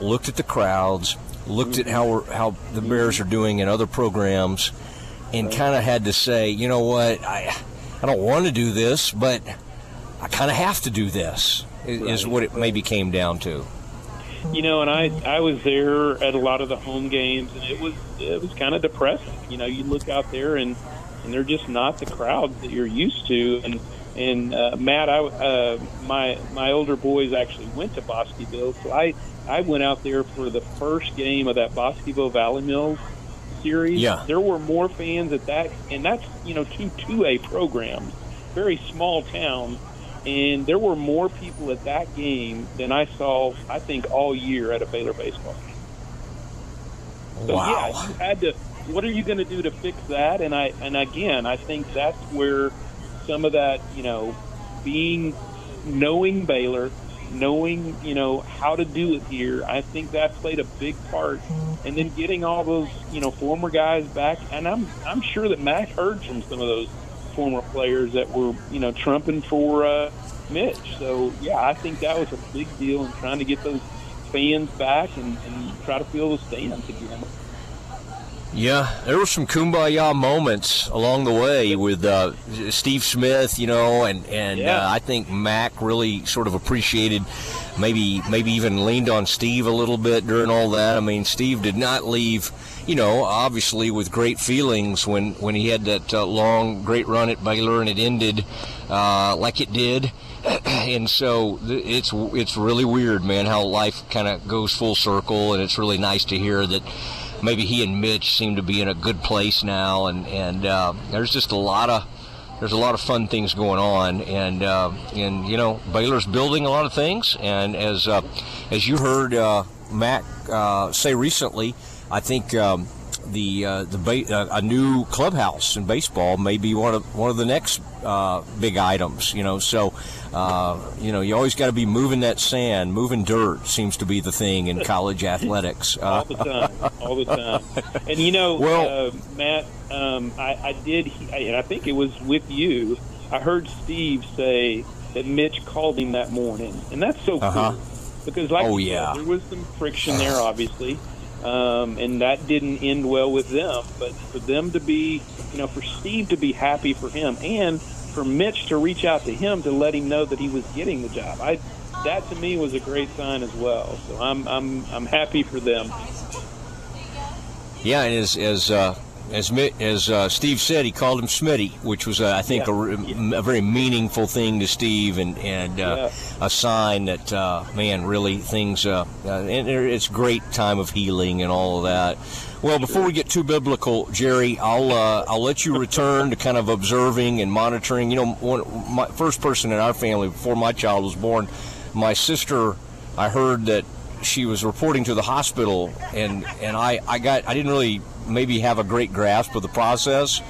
Speaker 2: looked at the crowds, looked at how we're, how the Bears are doing in other programs, and kind of had to say, you know what, I I don't want to do this, but I kind of have to do this. Is, is what it maybe came down to.
Speaker 16: You know, and I I was there at a lot of the home games, and it was it was kind of depressing. You know, you look out there and and they're just not the crowds that you're used to. And and uh, Matt, I uh, my my older boys actually went to Bosqueville, so I I went out there for the first game of that Bosqueville Valley Mills series.
Speaker 2: Yeah.
Speaker 16: there were more fans at that, and that's you know two two A programs, very small town. And there were more people at that game than I saw, I think, all year at a Baylor baseball game. So
Speaker 2: Wow.
Speaker 16: yeah, you had to. What are you going to do to fix that? And I and again, I think that's where some of that, you know, being knowing Baylor, knowing you know how to do it here. I think that played a big part. And then getting all those you know former guys back, and I'm I'm sure that Mack heard from some of those former players that were you know trumping for uh, Mitch. So yeah, I think that was a big deal in trying to get those fans back and, and try to fill the stands again.
Speaker 2: Yeah, there were some kumbaya moments along the way with uh, Steve Smith, you know, and and uh, I think Mack really sort of appreciated, maybe maybe even leaned on Steve a little bit during all that. I mean, Steve did not leave, you know, obviously with great feelings when when he had that uh, long great run at Baylor and it ended uh, like it did. [CLEARS THROAT] and so it's it's really weird, man, how life kind of goes full circle, and it's really nice to hear that maybe he and Mitch seem to be in a good place now, and and uh, there's just a lot of there's a lot of fun things going on, and uh, and you know Baylor's building a lot of things, and as uh, as you heard uh, Mack uh, say recently, I think. Um, the uh, the ba- uh, a new clubhouse in baseball may be one of one of the next uh, big items. You know, so uh, you know you always got to be moving that sand, moving dirt seems to be the thing in college athletics. Uh, [LAUGHS]
Speaker 16: all the time, all the time. And you know,
Speaker 2: Well-
Speaker 16: uh, Matt, um, I, I did, I, and I think it was with you. I heard Steve say that Mitch called him that morning, and that's so
Speaker 2: Uh-huh.
Speaker 16: cool because, like,
Speaker 2: Oh,
Speaker 16: you said,
Speaker 2: yeah.
Speaker 16: there was some friction there, obviously, um, and that didn't end well with them. But for them to be, you know, for Steve to be happy for him, and for Mitch to reach out to him to let him know that he was getting the job, I that to me was a great sign as well. So I'm I'm I'm happy for them.
Speaker 2: Yeah, and as as uh, as as uh, Steve said, he called him Smitty, which was uh, I think a, re- a very meaningful thing to Steve, and and uh, a sign that uh, man, really things. Uh, uh, and it's great time of healing and all of that. Well, before we get too biblical, Jerry, I'll uh, I'll let you return to kind of observing and monitoring. You know, one, my first person in our family before my child was born, my sister. I heard that she was reporting to the hospital, and and I I got I didn't really maybe have a great grasp of the process,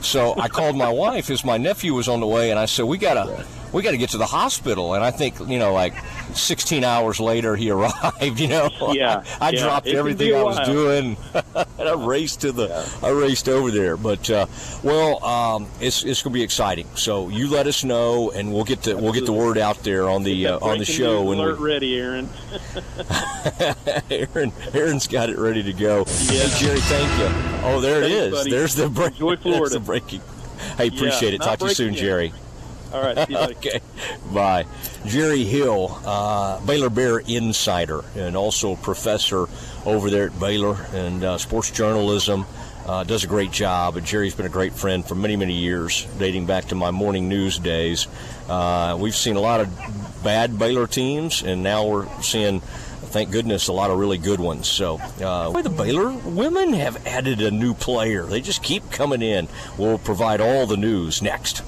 Speaker 2: so I called my wife as my nephew was on the way, and I said we gotta we gotta get to the hospital, and I think you know like 16 hours later he [LAUGHS] arrived. You know,
Speaker 16: Yeah,
Speaker 2: I,
Speaker 16: yeah,
Speaker 2: dropped
Speaker 16: it
Speaker 2: everything I was doing, [LAUGHS] and I raced to the I raced over there. But uh, well, um, it's it's gonna be exciting. So you let us know, and we'll get the we'll get the word out there on the uh, on the show
Speaker 16: news
Speaker 2: when we
Speaker 16: alert ready, Aaron. [LAUGHS]
Speaker 2: Aaron, Aaron's got it ready to go. Hey, Jerry, thank you. Oh, there it
Speaker 16: Thanks,
Speaker 2: is.
Speaker 16: buddy.
Speaker 2: There's the break.
Speaker 16: Enjoy
Speaker 2: There's
Speaker 16: Florida.
Speaker 2: the breaking. Hey, appreciate
Speaker 16: Yeah,
Speaker 2: it. Talk to you soon,
Speaker 16: in.
Speaker 2: Jerry.
Speaker 16: All right,
Speaker 2: okay. Bye. Jerry Hill, uh, Baylor Bear insider, and also professor over there at Baylor and uh, sports journalism. Uh, does a great job. And Jerry's been a great friend for many, many years, dating back to my morning news days. Uh, we've seen a lot of bad Baylor teams, and now we're seeing, thank goodness, a lot of really good ones. So, uh, the Baylor women have added a new player. They just keep coming in. We'll provide all the news next.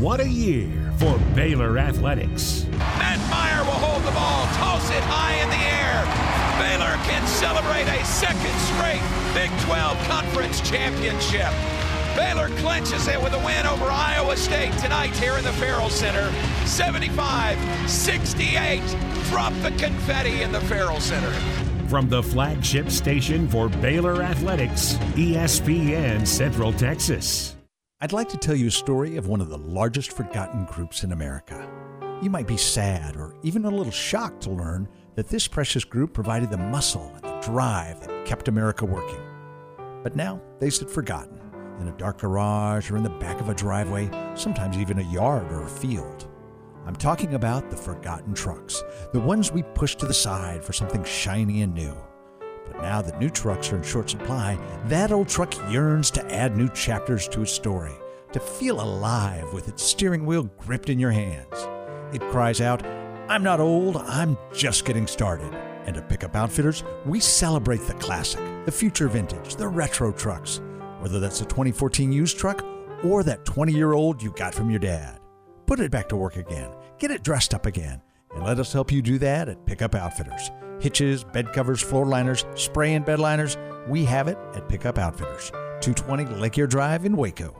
Speaker 17: What a year for Baylor athletics.
Speaker 18: Matt Mayer will hold the ball, toss it high in the air. Baylor can celebrate a second straight Big 12 Conference Championship. Baylor clinches it with a win over Iowa State tonight here in the Ferrell Center. 75 68. Drop the confetti in the Ferrell Center.
Speaker 17: From the flagship station for Baylor Athletics, ESPN Central Texas.
Speaker 19: I'd like to tell you a story of one of the largest forgotten groups in America. You might be sad or even a little shocked to learn that this precious group provided the muscle and the drive that kept America working. But now they sit forgotten in a dark garage or in the back of a driveway, sometimes even a yard or a field. I'm talking about the forgotten trucks, the ones we push to the side for something shiny and new. But now that new trucks are in short supply, that old truck yearns to add new chapters to its story, to feel alive with its steering wheel gripped in your hands. It cries out, I'm not old, I'm just getting started. And at Pickup Outfitters, we celebrate the classic, the future vintage, the retro trucks, whether that's a 2014 used truck or that 20 year old you got from your dad. Put it back to work again, get it dressed up again, and let us help you do that at Pickup Outfitters. Hitches, bed covers, floor liners, spray and bed liners, we have it at Pickup Outfitters, 220 Lake Erie Drive in Waco.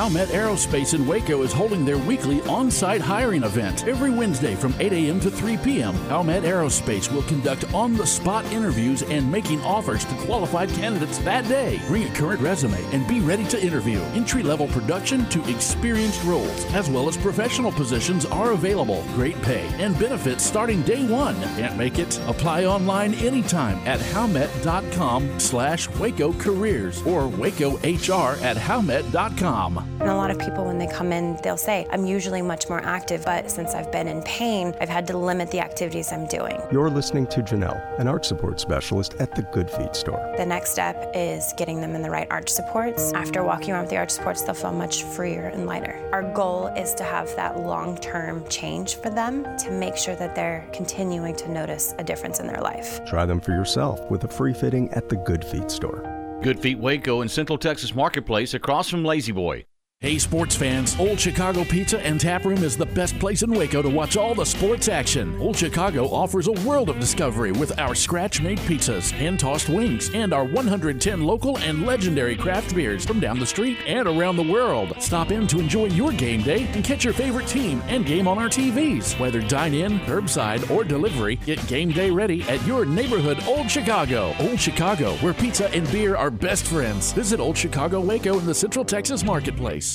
Speaker 9: Howmet Aerospace in Waco is holding their weekly on site hiring event. Every Wednesday from 8 a.m. to 3 p.m., Howmet Aerospace will conduct on the spot interviews and making offers to qualified candidates that day. Bring a current resume and be ready to interview. Entry level production to experienced roles, as well as professional positions, are available. Great pay and benefits starting day one. Can't make it? Apply online anytime at howmet.com slash Waco Careers or WacoHR at howmet.com.
Speaker 20: And a lot of people, when they come in, they'll say, I'm usually much more active, but since I've been in pain, I've had to limit the activities I'm doing.
Speaker 21: You're listening to Janelle, an arch support specialist at the Good Feet store.
Speaker 20: The next step is getting them in the right arch supports. After walking around with the arch supports, they'll feel much freer and lighter. Our goal is to have that long term change for them to make sure that they're continuing to notice a difference in their life.
Speaker 21: Try them for yourself with a free fitting at the Good Feet store.
Speaker 15: Good Feet Waco in Central Texas Marketplace across from La-Z-Boy.
Speaker 9: Hey, sports fans, Old Chicago Pizza and Tap Room is the best place in Waco to watch all the sports action. Old Chicago offers a world of discovery with our scratch made pizzas, hand tossed wings, and our 110 local and legendary craft beers from down the street and around the world. Stop in to enjoy your game day and catch your favorite team and game on our TVs. Whether dine in, curbside, or delivery, get game day ready at your neighborhood Old Chicago. Old Chicago, where pizza and beer are best friends. Visit Old Chicago Waco in the Central Texas Marketplace.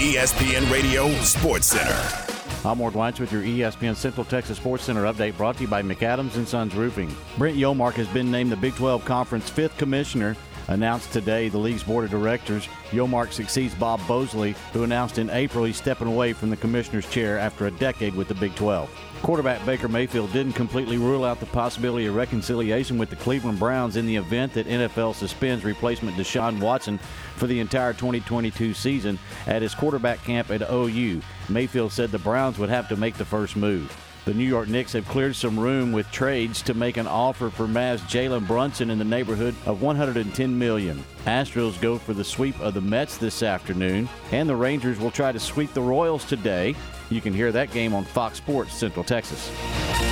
Speaker 5: ESPN Radio Sports Center.
Speaker 15: I'm Ward Weitz with your ESPN Central Texas Sports Center update brought to you by McAdams and Sons Roofing. Brett Yormark has been named the Big 12 Conference fifth commissioner. Announced today, the league's board of directors. Yormark succeeds Bob Bowlesby, who announced in April he's stepping away from the commissioner's chair after a decade with the Big 12. Quarterback Baker Mayfield didn't completely rule out the possibility of reconciliation with the Cleveland Browns in the event that NFL suspends replacement Deshaun Watson for the entire 2022 season at his quarterback camp at OU. Mayfield said the Browns would have to make the first move. The New York Knicks have cleared some room with trades to make an offer for Mavs Jalen Brunson in the neighborhood of 110 million. Astros go for the sweep of the Mets this afternoon, and the Rangers will try to sweep the Royals today. You can hear that game on Fox Sports Central Texas.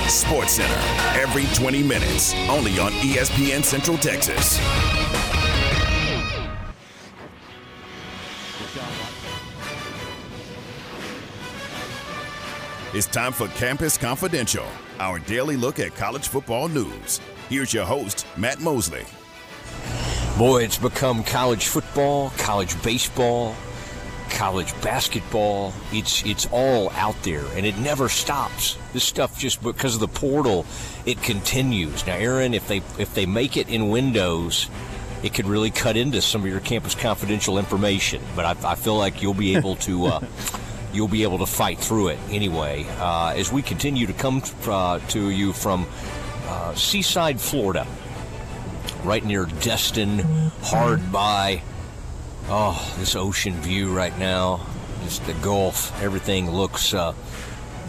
Speaker 5: Sports Center, every 20 minutes, only on ESPN Central Texas. It's time for Campus Confidential, our daily look at college football news. Here's your host, Matt Mosley.
Speaker 2: Boy, it's become college football, college baseball, college basketball. It's it's all out there, and it never stops. This stuff just because of the portal, it continues. Now, Aaron, if they if they make it in Windows, it could really cut into some of your campus confidential information. But I, I feel like you'll be able to. Uh, [LAUGHS] you'll be able to fight through it anyway. Uh, as we continue to come uh, to you from uh, Seaside, Florida, right near Destin, hard by. Oh, this ocean view right now, just the Gulf, everything looks uh,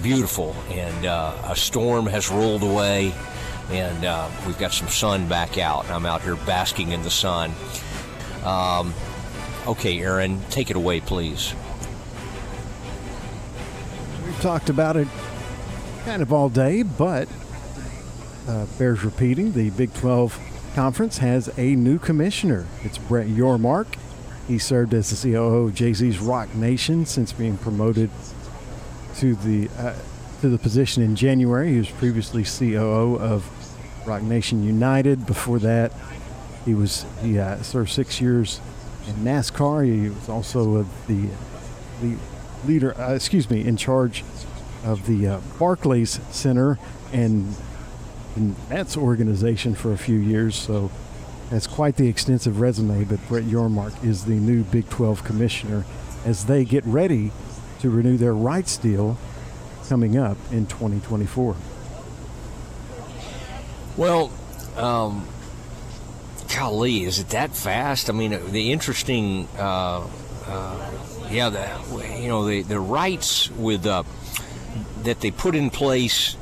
Speaker 2: beautiful. And uh, a storm has rolled away, and uh, we've got some sun back out. I'm out here basking in the sun. Um, okay, Aaron, take it away, please.
Speaker 3: Talked about it kind of all day, but uh, bears repeating. The Big 12 Conference has a new commissioner. It's Brett Yormark. He served as the COO of Jay Z's Roc Nation since being promoted to the uh, to the position in January. He was previously COO of Roc Nation United. Before that, he was he uh, served six years in NASCAR. He was also the the leader, uh, excuse me, in charge of the uh, Barclays Center and in Nets organization for a few years. So that's quite the extensive resume. But Brett Yormark is the new Big 12 commissioner as they get ready to renew their rights deal coming up in 2024.
Speaker 2: Well, um, golly, is it that fast? I mean, the interesting, uh, uh, yeah, the you know the the rights with uh, that they put in place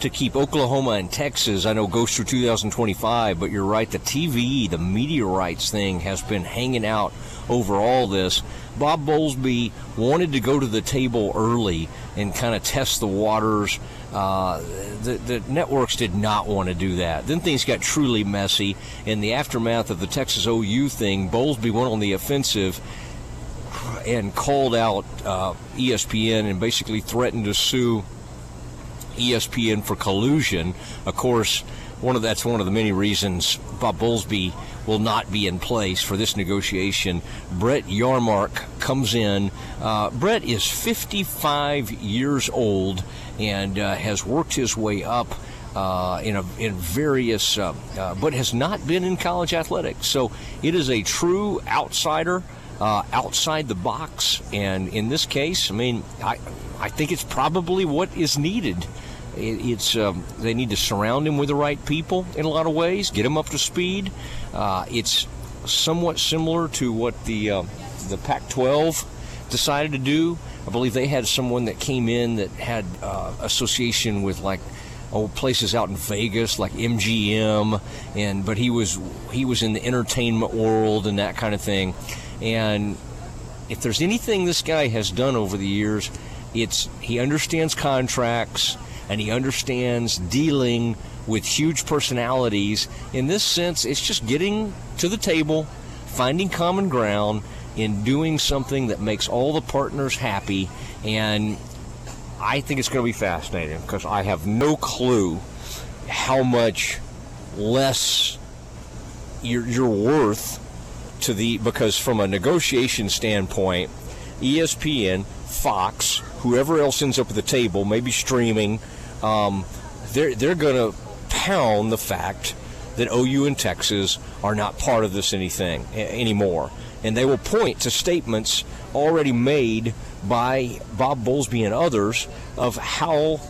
Speaker 2: to keep Oklahoma and Texas, I know goes through 2025, but you're right, the TV, the media rights thing has been hanging out over all this. Bob Bowlesby wanted to go to the table early and kind of test the waters. Uh, the, the networks did not want to do that. Then things got truly messy. In the aftermath of the Texas OU thing, Bowlesby went on the offensive and called out uh, ESPN and basically threatened to sue ESPN for collusion. Of course, one of that's one of the many reasons Bob Bowlesby will not be in place for this negotiation. Brett Yormark comes in. Uh, Brett is 55 years old and uh, has worked his way up. Uh, in a, in various, uh, uh, but has not been in college athletics. So it is a true outsider, uh, outside the box, and in this case, I mean, I I think it's probably what is needed. It, it's um, they need to surround him with the right people in a lot of ways, get him up to speed. Uh, it's somewhat similar to what the uh, the Pac-12 decided to do. I believe they had someone that came in that had uh, association with like oh places out in Vegas like MGM and but he was he was in the entertainment world and that kind of thing. And if there's anything this guy has done over the years, it's he understands contracts and he understands dealing with huge personalities. In this sense, it's just getting to the table, finding common ground, in doing something that makes all the partners happy. And I think it's going to be fascinating because I have no clue how much less you're, you're worth to the because from a negotiation standpoint, ESPN, Fox, whoever else ends up at the table, maybe streaming, um, they're they're going to pound the fact that OU and Texas are not part of this anything anymore, and they will point to statements already made by Bob Bowlesby and others of how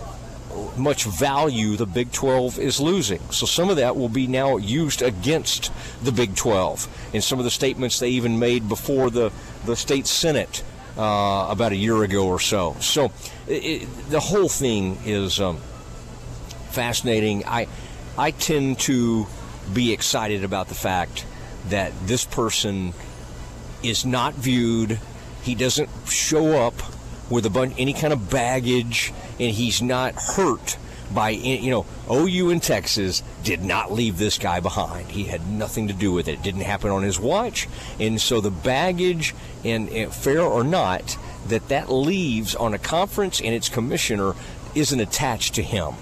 Speaker 2: much value the Big 12 is losing. So some of that will be now used against the Big 12 in some of the statements they even made before the, the state Senate uh, about a year ago or so. So it, the whole thing is um, fascinating. I, I tend to be excited about the fact that this person is not viewed, he doesn't show up with a bunch, any kind of baggage, and he's not hurt by you know OU in Texas did not leave this guy behind. He had nothing to do with it. It didn't happen on his watch, and so the baggage and, and fair or not that that leaves on a conference and its commissioner isn't attached to him.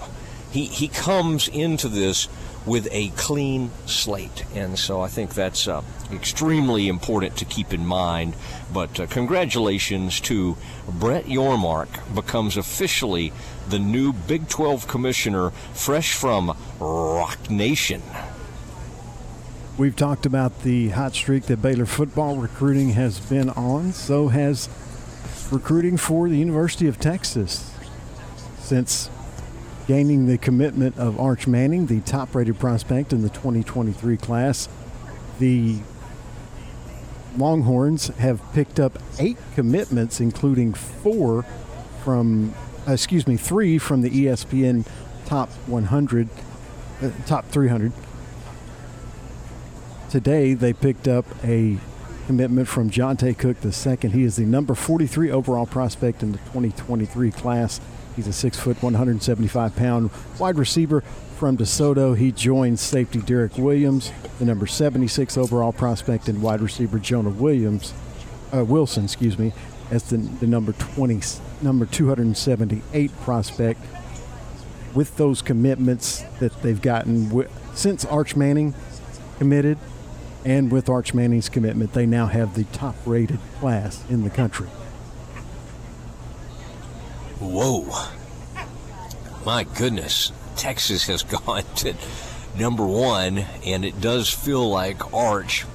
Speaker 2: He he comes into this with a clean slate. And so I think that's uh, extremely important to keep in mind. But uh, congratulations to Brett Yormark, becomes officially the new Big 12 commissioner, fresh from Roc Nation.
Speaker 3: We've talked about the hot streak that Baylor football recruiting has been on. So has recruiting for the University of Texas. Since gaining the commitment of Arch Manning, the top rated prospect in the 2023 class. The Longhorns have picked up eight commitments, including four from, uh, excuse me, three from the ESPN top 100, uh, top 300. Today they picked up a commitment from Johntay Cook II. He is the number 43 overall prospect in the 2023 class. He's a six foot, 175 pound wide receiver from DeSoto. He joins safety Derek Williams, the number 76 overall prospect, and wide receiver Jonah Williams, uh, Wilson, excuse me, as the, the number 20, number 278 prospect. With those commitments that they've gotten since Arch Manning committed, and with Arch Manning's commitment, they now have the top rated class in the country.
Speaker 2: Whoa. My goodness. Texas has [LAUGHS] gone to number one, and it does feel like Arch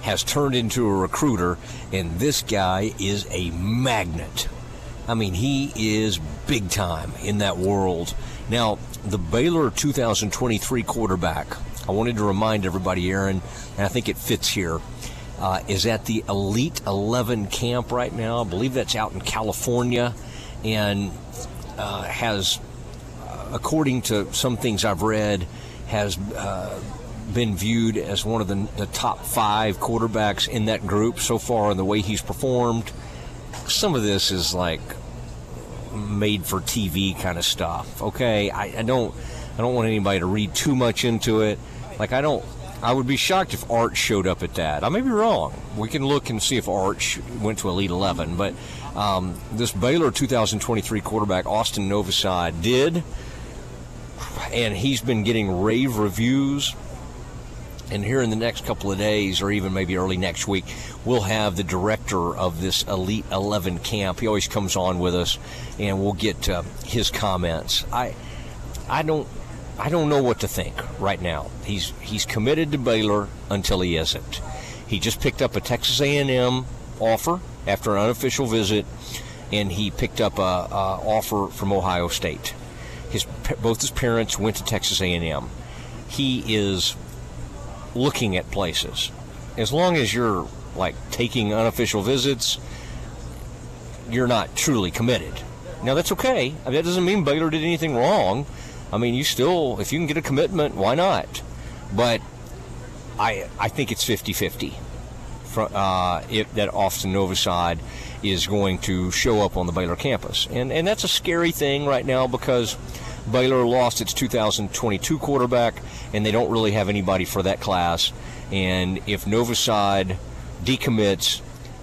Speaker 2: has turned into a recruiter, and this guy is a magnet. I mean, he is big time in that world. Now, the Baylor 2023 quarterback, I wanted to remind everybody, Aaron, and I think it fits here, uh, is at the Elite 11 camp right now. I believe that's out in California and uh, has, uh, according to some things I've read, has uh, been viewed as one of the, the, top five quarterbacks in that group so far, in the way he's performed. Some of this is like made for TV kind of stuff. Okay, I, I don't, I don't want anybody to read too much into it. Like I don't, I would be shocked if Arch showed up at that. I may be wrong. We can look and see if Arch went to Elite 11, but um, this Baylor 2023 quarterback, Austin Novosad, did, and he's been getting rave reviews. And here in the next couple of days, or even maybe early next week, we'll have the director of this Elite 11 camp. He always comes on with us, and we'll get uh, his comments. I, I don't, I don't know what to think right now. He's he's committed to Baylor until he isn't. He just picked up a Texas A&M offer after an unofficial visit, and he picked up a, a offer from Ohio State. His both his parents went to Texas A&M. He is looking at places. As long as you're like taking unofficial visits, you're not truly committed. Now that's okay. I mean, that doesn't mean Baylor did anything wrong. I mean, you still, if you can get a commitment, why not? But I, I think it's 50-50 uh, if, that Austin Novosad is going to show up on the Baylor campus. And, and that's a scary thing right now because Baylor lost its 2022 quarterback, and they don't really have anybody for that class. And if Novosad decommits,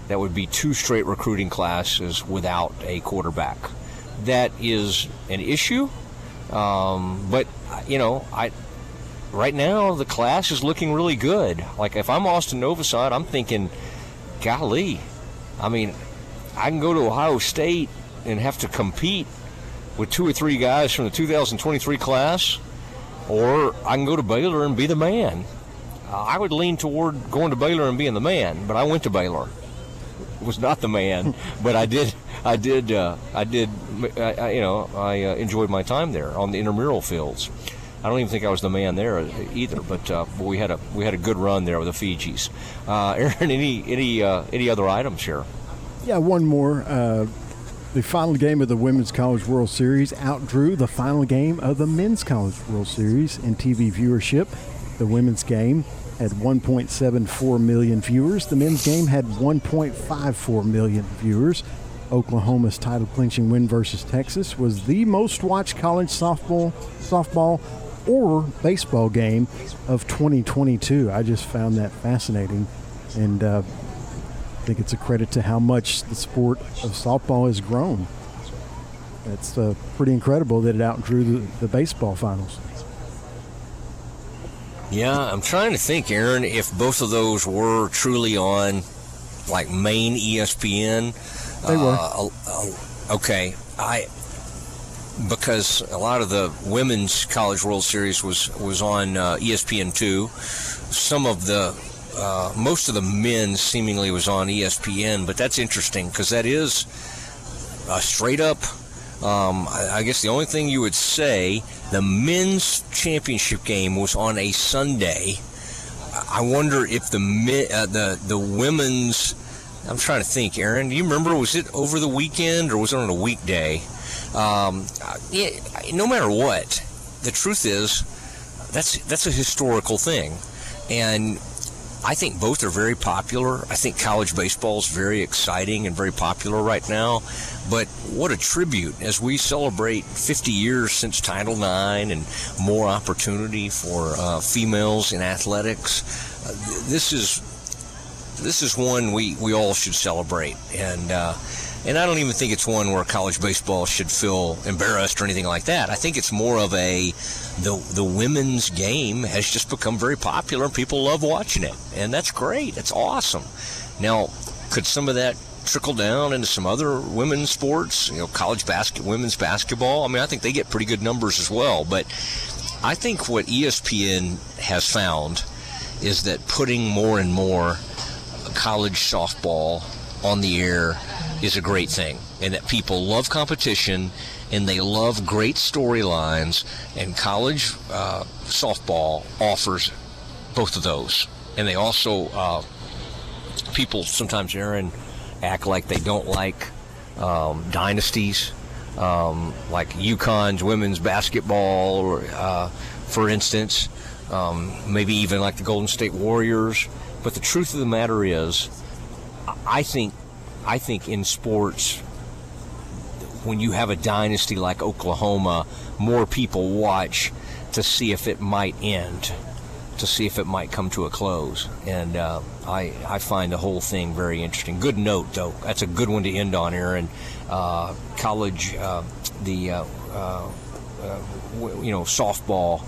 Speaker 2: that would be two straight recruiting classes without a quarterback. That is an issue, um, but you know, I right now the class is looking really good. Like if I'm Austin Novosad, I'm thinking, golly, I mean, I can go to Ohio State and have to compete with two or three guys from the 2023 class, or I can go to Baylor and be the man. Uh, I would lean toward going to Baylor and being the man, but I went to Baylor. Was not the man, [LAUGHS] but I did. I did. Uh, I did. I, you know, I uh, enjoyed my time there on the intramural fields. I don't even think I was the man there either, but uh, we had a we had a good run there with the Fijis. Uh, Aaron, any any uh, any other items here?
Speaker 3: Yeah, one more. Uh, the final game of the Women's College World Series outdrew the final game of the Men's College World Series in TV viewership. The women's game had 1.74 million viewers. The men's game had 1.54 million viewers. Oklahoma's title clinching win versus Texas was the most watched college softball, softball or baseball game of 2022. I just found that fascinating, and uh, I think it's a credit to how much the sport of softball has grown. It's uh, pretty incredible that it outdrew the, the baseball finals.
Speaker 2: Yeah, I'm trying to think, Aaron, if both of those were truly on like main ESPN.
Speaker 3: They were.
Speaker 2: Uh, okay, I because a lot of the women's college World Series was was on uh, ESPN two. Some of the uh, most of the men seemingly was on ESPN, but that's interesting because that is a straight up. Um, I, guess the only thing you would say the men's championship game was on a Sunday. I wonder if the uh, the the women's. I'm trying to think, Aaron. Do you remember? Was it over the weekend or was it on a weekday? Um, yeah, no matter what, the truth is that's that's a historical thing, and I think both are very popular. I think college baseball is very exciting and very popular right now. But what a tribute as we celebrate 50 years since Title IX and more opportunity for uh, females in athletics. Uh, this is this is one we, we all should celebrate. And uh, and I don't even think it's one where college baseball should feel embarrassed or anything like that. I think it's more of a the the women's game has just become very popular and people love watching it, and that's great. That's awesome. Now, could some of that trickle down into some other women's sports? You know, college basket, women's basketball. I mean, I think they get pretty good numbers as well. But I think what ESPN has found is that putting more and more college softball on the air is a great thing, and that people love competition and they love great storylines, and college uh, softball offers both of those. And they also, uh, people sometimes, Aaron, act like they don't like um, dynasties, um, like UConn's women's basketball, or, uh, for instance, um, maybe even like the Golden State Warriors. But the truth of the matter is, I think I think in sports, when you have a dynasty like Oklahoma, more people watch to see if it might end, to see if it might come to a close. And uh, I, I find the whole thing very interesting. Good note, though. That's a good one to end on, Aaron. Uh, college, uh, the uh, uh, you know softball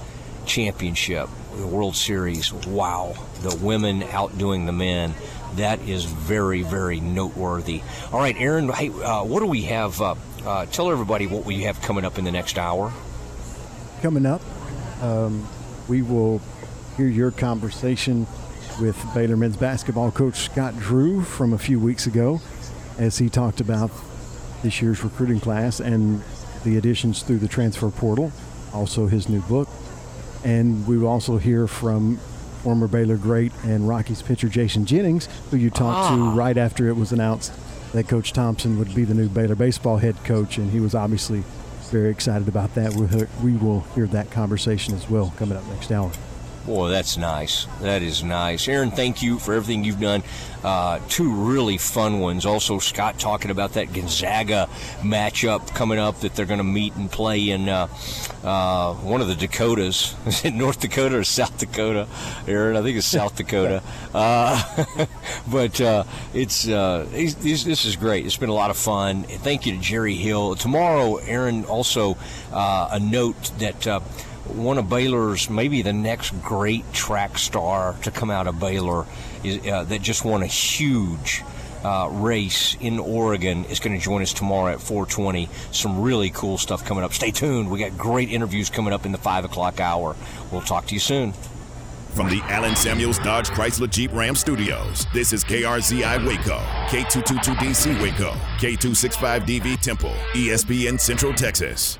Speaker 2: championship, the World Series. Wow, the women outdoing the men that is very, very noteworthy. All right, Aaron, hey, uh, what do we have? Uh, uh, tell everybody what we have coming up in the next hour.
Speaker 3: Coming up, um, we will hear your conversation with Baylor men's basketball coach Scott Drew from a few weeks ago as he talked about this year's recruiting class and the additions through the transfer portal, also his new book. And we will also hear from former Baylor great and Rockies pitcher Jason Jennings, who you talked
Speaker 2: Ah.
Speaker 3: to right after it was announced that Coach Thompson would be the new Baylor baseball head coach, and he was obviously very excited about that. We will hear that conversation as well coming up next hour.
Speaker 2: Boy, that's nice. That is nice. Aaron, thank you for everything you've done. Uh, two really fun ones. Also, Scott talking about that Gonzaga matchup coming up that they're going to meet and play in uh, uh, one of the Dakotas. [LAUGHS] Is it North Dakota or South Dakota? Aaron, I think it's South Dakota. [LAUGHS] Uh, [LAUGHS] but uh, it's, uh, it's this, this is great. It's been a lot of fun. Thank you to Jerry Hill. Tomorrow, Aaron, also uh, a note that uh, one of Baylor's, maybe the next great track star to come out of Baylor, is, uh, that just won a huge uh, race in Oregon, is going to join us tomorrow at 4:20. Some really cool stuff coming up. Stay tuned. We got great interviews coming up in the five o'clock hour. We'll talk to you soon.
Speaker 5: From the Allen Samuels Dodge Chrysler Jeep Ram Studios, this is KRZI Waco, K222DC Waco, K265DV Temple, ESPN Central Texas.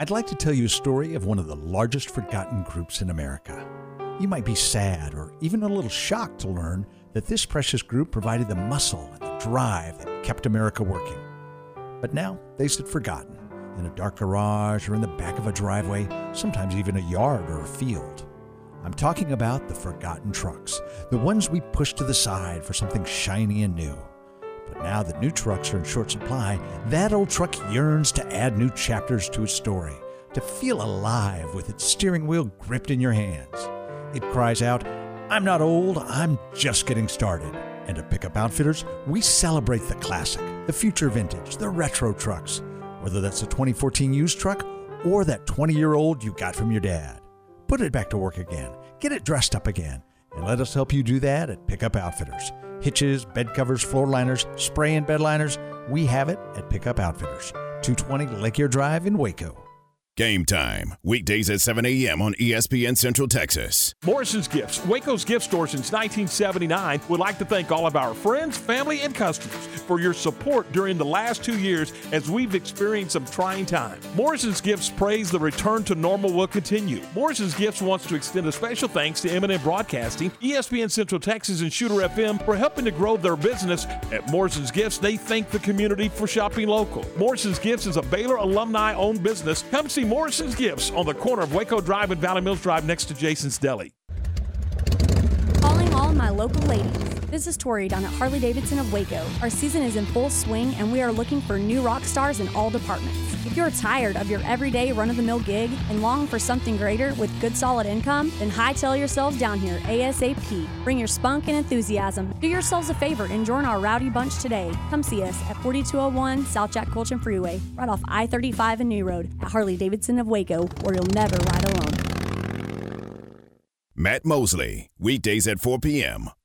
Speaker 19: I'd like to tell you a story of one of the largest forgotten groups in America. You might be sad or even a little shocked to learn that this precious group provided the muscle and the drive that kept America working. But now they sit forgotten in a dark garage or in the back of a driveway, sometimes even a yard or a field. I'm talking about the forgotten trucks, the ones we push to the side for something shiny and new. Now that new trucks are in short supply, that old truck yearns to add new chapters to its story, to feel alive with its steering wheel gripped in your hands. It cries out, I'm not old, I'm just getting started. And at Pickup Outfitters, we celebrate the classic, the future vintage, the retro trucks, whether that's a 2014 used truck or that 20 year old you got from your dad. Put it back to work again, get it dressed up again, and let us help you do that at Pickup Outfitters. Hitches, bed covers, floor liners, spray and bed liners, we have it at Pickup Outfitters, 220 Lake Erie Drive in Waco.
Speaker 5: Game time, weekdays at 7 a.m. on ESPN Central Texas.
Speaker 22: Morrison's Gifts, Waco's gift store since 1979, would like to thank all of our friends, family, and customers for your support during the last two years as we've experienced some trying times. Morrison's Gifts prays the return to normal will continue. Morrison's Gifts wants to extend a special thanks to M&M Broadcasting, ESPN Central Texas, and Shooter FM for helping to grow their business. At Morrison's Gifts, they thank the community for shopping local. Morrison's Gifts is a Baylor alumni owned business. Come see Morrison's Gifts on the corner of Waco Drive and Valley Mills Drive next to Jason's Deli.
Speaker 23: Calling all my local ladies. This is Tori down at Harley Davidson of Waco. Our season is in full swing and we are looking for new rock stars in all departments. If you're tired of your everyday run of the mill gig and long for something greater with good solid income, then hightail yourselves down here ASAP. Bring your spunk and enthusiasm. Do yourselves a favor and join our rowdy bunch today. Come see us at 4201 South Jack Kultgen Freeway, right off I 35 and New Road at Harley Davidson of Waco, where you'll never ride alone.
Speaker 5: Matt Mosley, weekdays at 4 p.m.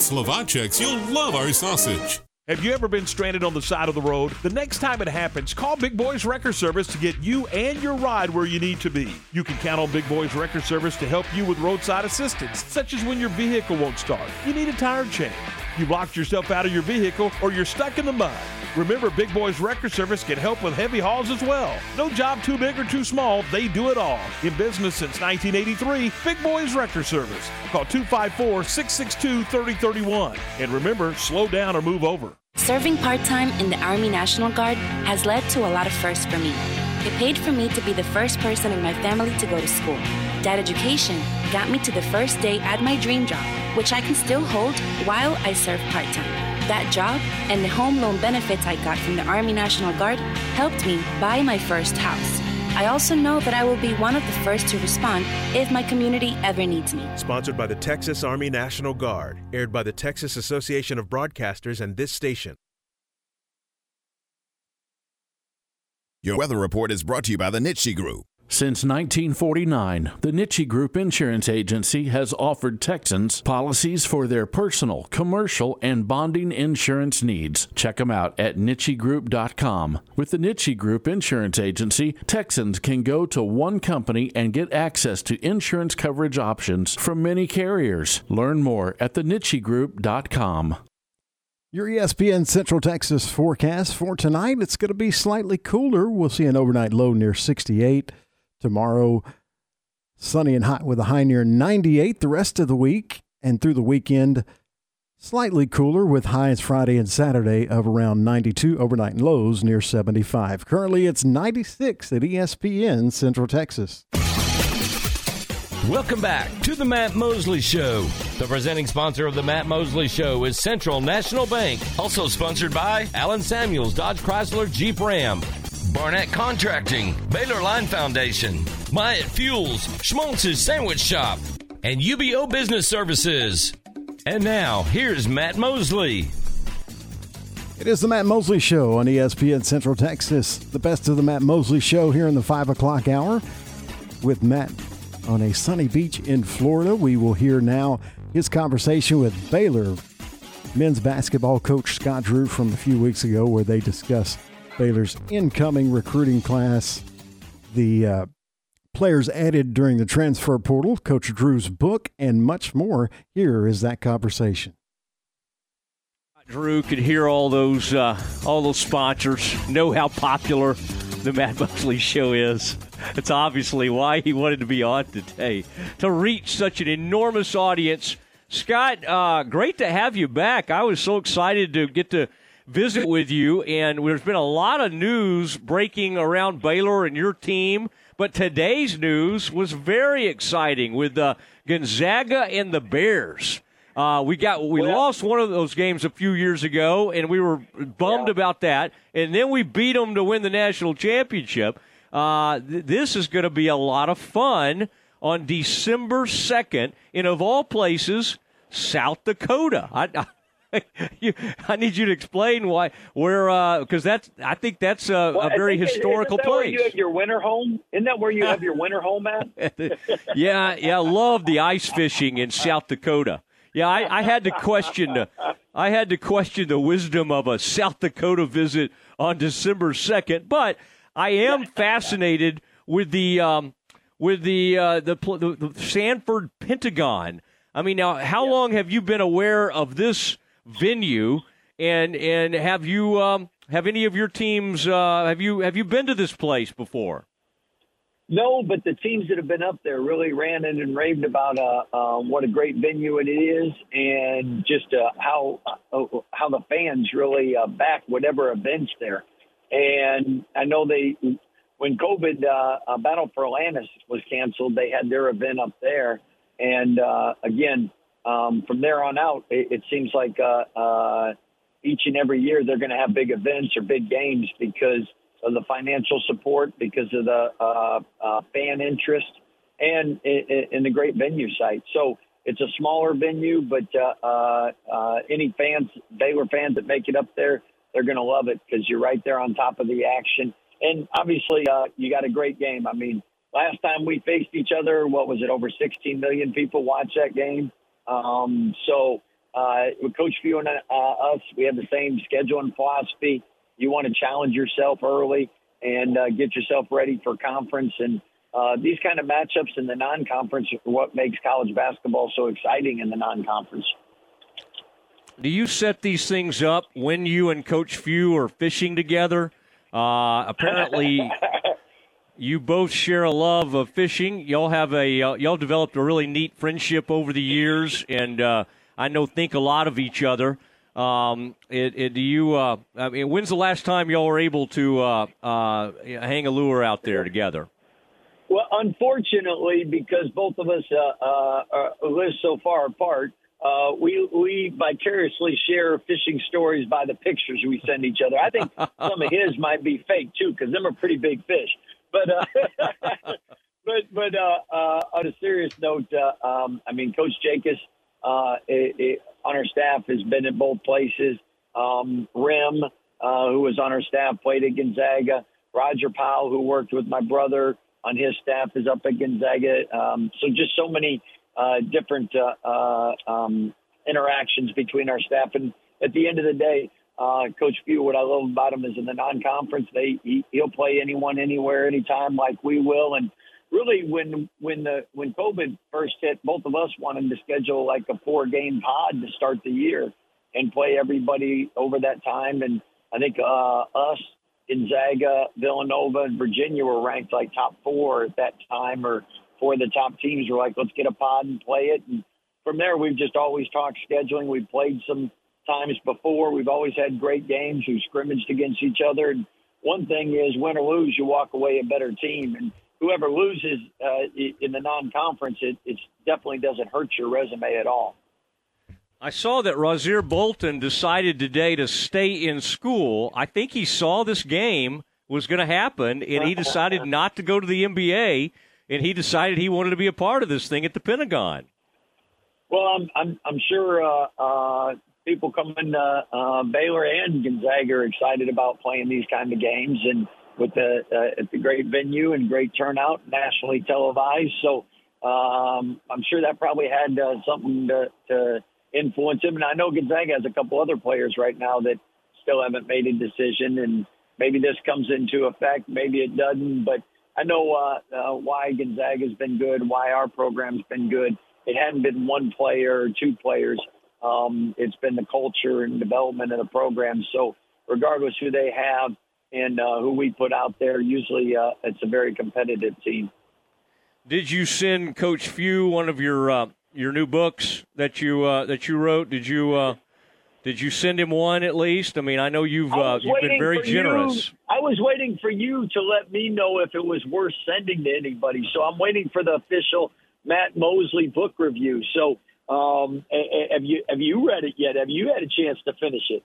Speaker 24: Slovaceks, you'll love our sausage.
Speaker 22: Have you ever been stranded on the side of the road? The next time it happens, call Big Boys Wrecker Service to get you and your ride where you need to be. You can count on Big Boys Wrecker Service to help you with roadside assistance, such as when your vehicle won't start, you need a tire change, you locked yourself out of your vehicle, or you're stuck in the mud. Remember, Big Boys Wrecker Service can help with heavy hauls as well. No job too big or too small, they do it all. In business since 1983, Big Boys Wrecker Service. Call 254 662 3031. And remember, slow down or move over.
Speaker 25: Serving part time in the Army National Guard has led to a lot of firsts for me. It paid for me to be the first person in my family to go to school. That education got me to the first day at my dream job, which I can still hold while I serve part time. That job and the home loan benefits I got from the Army National Guard helped me buy my first house. I also know that I will be one of the first to respond if my community ever needs me.
Speaker 26: Sponsored by the Texas Army National Guard, aired by the Texas Association of Broadcasters and this station.
Speaker 5: Your weather report is brought to you by the Nitsche Group.
Speaker 9: Since 1949, the Nitsche Group Insurance Agency has offered Texans policies for their personal, commercial, and bonding insurance needs. Check them out at nitschegroup.com. With the Nitsche Group Insurance Agency, Texans can go to one company and get access to insurance coverage options from many carriers. Learn more at thenitschegroup.com.
Speaker 3: Your ESPN Central Texas forecast for tonight, it's going to be slightly cooler. We'll see an overnight low near 68. Tomorrow, sunny and hot with a high near 98 the rest of the week. And through the weekend, slightly cooler with highs Friday and Saturday of around 92, overnight and lows near 75. Currently, it's 96 at ESPN Central Texas.
Speaker 1: Welcome back to the Matt Mosley Show. The presenting sponsor of the Matt Mosley Show is Central National Bank, also sponsored by Allen Samuels Dodge Chrysler Jeep Ram. Barnett Contracting, Baylor Line Foundation, Myatt Fuels, Schmaltz's Sandwich Shop, and UBEO Business Services. And now, here's Matt Mosley.
Speaker 3: It is the Matt Mosley Show on ESPN Central Texas. The best of the Matt Mosley Show here in the 5 o'clock hour with Matt on a sunny beach in Florida. We will hear now his conversation with Baylor men's basketball coach Scott Drew from a few weeks ago, where they discuss Baylor's incoming recruiting class, the uh, players added during the transfer portal, Coach Drew's book, and much more. Here is that conversation.
Speaker 2: Drew could hear all those uh, all those sponsors, know how popular the Matt Mosley show is. It's obviously why he wanted to be on today to reach such an enormous audience. Scott, uh, great to have you back. I was so excited to get to visit with you, and there's been a lot of news breaking around Baylor and your team. But today's news was very exciting with uh, Gonzaga and the Bears. Uh, we got we well, lost one of those games a few years ago, and we were bummed yeah. about that. And then we beat them to win the national championship. Uh, th- this is going to be a lot of fun on December second, in of all places, South Dakota. I, I, [LAUGHS] you, I need you to explain why where because uh, that's I think that's a, well, a very historical
Speaker 27: isn't
Speaker 2: that place.
Speaker 27: Where you have your winter home? Isn't that where you have your winter home at? [LAUGHS]
Speaker 2: yeah, yeah. I love the ice fishing in South Dakota. Yeah, I, I had to question the, I had to question the wisdom of a South Dakota visit on December second, but I am fascinated with the um, with the, uh, the, the the Sanford Pentagon. I mean, now how yeah. long have you been aware of this venue, and and have you um, have any of your teams uh, have you have you been to this place before?
Speaker 27: No, but the teams that have been up there really ran in and raved about uh, um, what a great venue it is, and just uh, how uh, how the fans really uh, back whatever events there. And I know they, when COVID uh, Battle for Atlantis was canceled, they had their event up there. And uh, again, um, from there on out, it, it seems like uh, uh, each and every year they're going to have big events or big games because of the financial support, because of the uh, uh, fan interest, and in, the great venue site. So it's a smaller venue, but uh, uh, uh, any fans, Baylor fans that make it up there, they're going to love it because you're right there on top of the action. And obviously, uh, you got a great game. I mean, last time we faced each other, what was it? Over 16 million people watched that game. Um, so, uh, with Coach Few and uh, us, we have the same scheduling philosophy. You want to challenge yourself early and uh, get yourself ready for conference. And uh, these kind of matchups in the non-conference are what makes college basketball so exciting in the non-conference.
Speaker 2: Do you set these things up when you and Coach Few are fishing together? Uh, apparently, [LAUGHS] you both share a love of fishing. Y'all have a uh, y'all developed a really neat friendship over the years, and uh, I know think a lot of each other. Um, it, it, do you? Uh, I mean, when's the last time y'all were able to uh, uh, hang a lure out there together?
Speaker 27: Well, unfortunately, because both of us uh, live so far apart, uh, we we vicariously share fishing stories by the pictures we send each other. I think some of his might be fake too, because them are pretty big fish. But uh, [LAUGHS] but but uh, uh, on a serious note, uh, um, I mean, Coach Jakus uh, it, it, on our staff has been at both places. Um, Rim, uh, who was on our staff, played at Gonzaga. Roger Powell, who worked with my brother on his staff, is up at Gonzaga. Um, so just so many uh, different uh, uh, um, interactions between our staff. And at the end of the day, uh, Coach Few, what I love about him is in the non-conference, they he, he'll play anyone, anywhere, anytime, like we will. And really, when when the when COVID first hit, both of us wanted to schedule like a four-game pod to start the year and play everybody over that time. And I think uh, us, Gonzaga, Villanova, and Virginia were ranked like top four at that time, or four of the top teams were like, let's get a pod and play it. And from there, we've just always talked scheduling. We've played some times before. We've always had great games. We've scrimmaged against each other. And one thing is, win or lose, you walk away a better team. And whoever loses uh, in the non-conference, it, it definitely doesn't hurt your resume at all.
Speaker 2: I saw that Rasir Bolton decided today to stay in school. I think he saw this game was going to happen, and he decided [LAUGHS] not to go to the NBA, and he decided he wanted to be a part of this thing at the Pentagon.
Speaker 27: Well, I'm I'm, I'm sure uh, uh, people coming to uh, Baylor and Gonzaga are excited about playing these kind of games, and with the uh, at the great venue and great turnout, nationally televised. So um, I'm sure that probably had uh, something to, to influence him. And I know Gonzaga has a couple other players right now that still haven't made a decision, and maybe this comes into effect, maybe it doesn't. But I know uh, uh, why Gonzaga's been good, why our program's been good. It hadn't been one player or two players. Um, it's been the culture and development of the program. So regardless who they have and uh, who we put out there, usually uh, it's a very competitive team.
Speaker 2: Did you send Coach Few one of your uh, your new books that you uh, that you wrote? Did you uh, did you send him one at least? I mean, I know you've uh, you've been very generous.
Speaker 27: You, I was waiting for you to let me know if it was worth sending to anybody. So I'm waiting for the official Matt Mosley book review. So um, have you have you read it yet? Have you had a chance to finish it?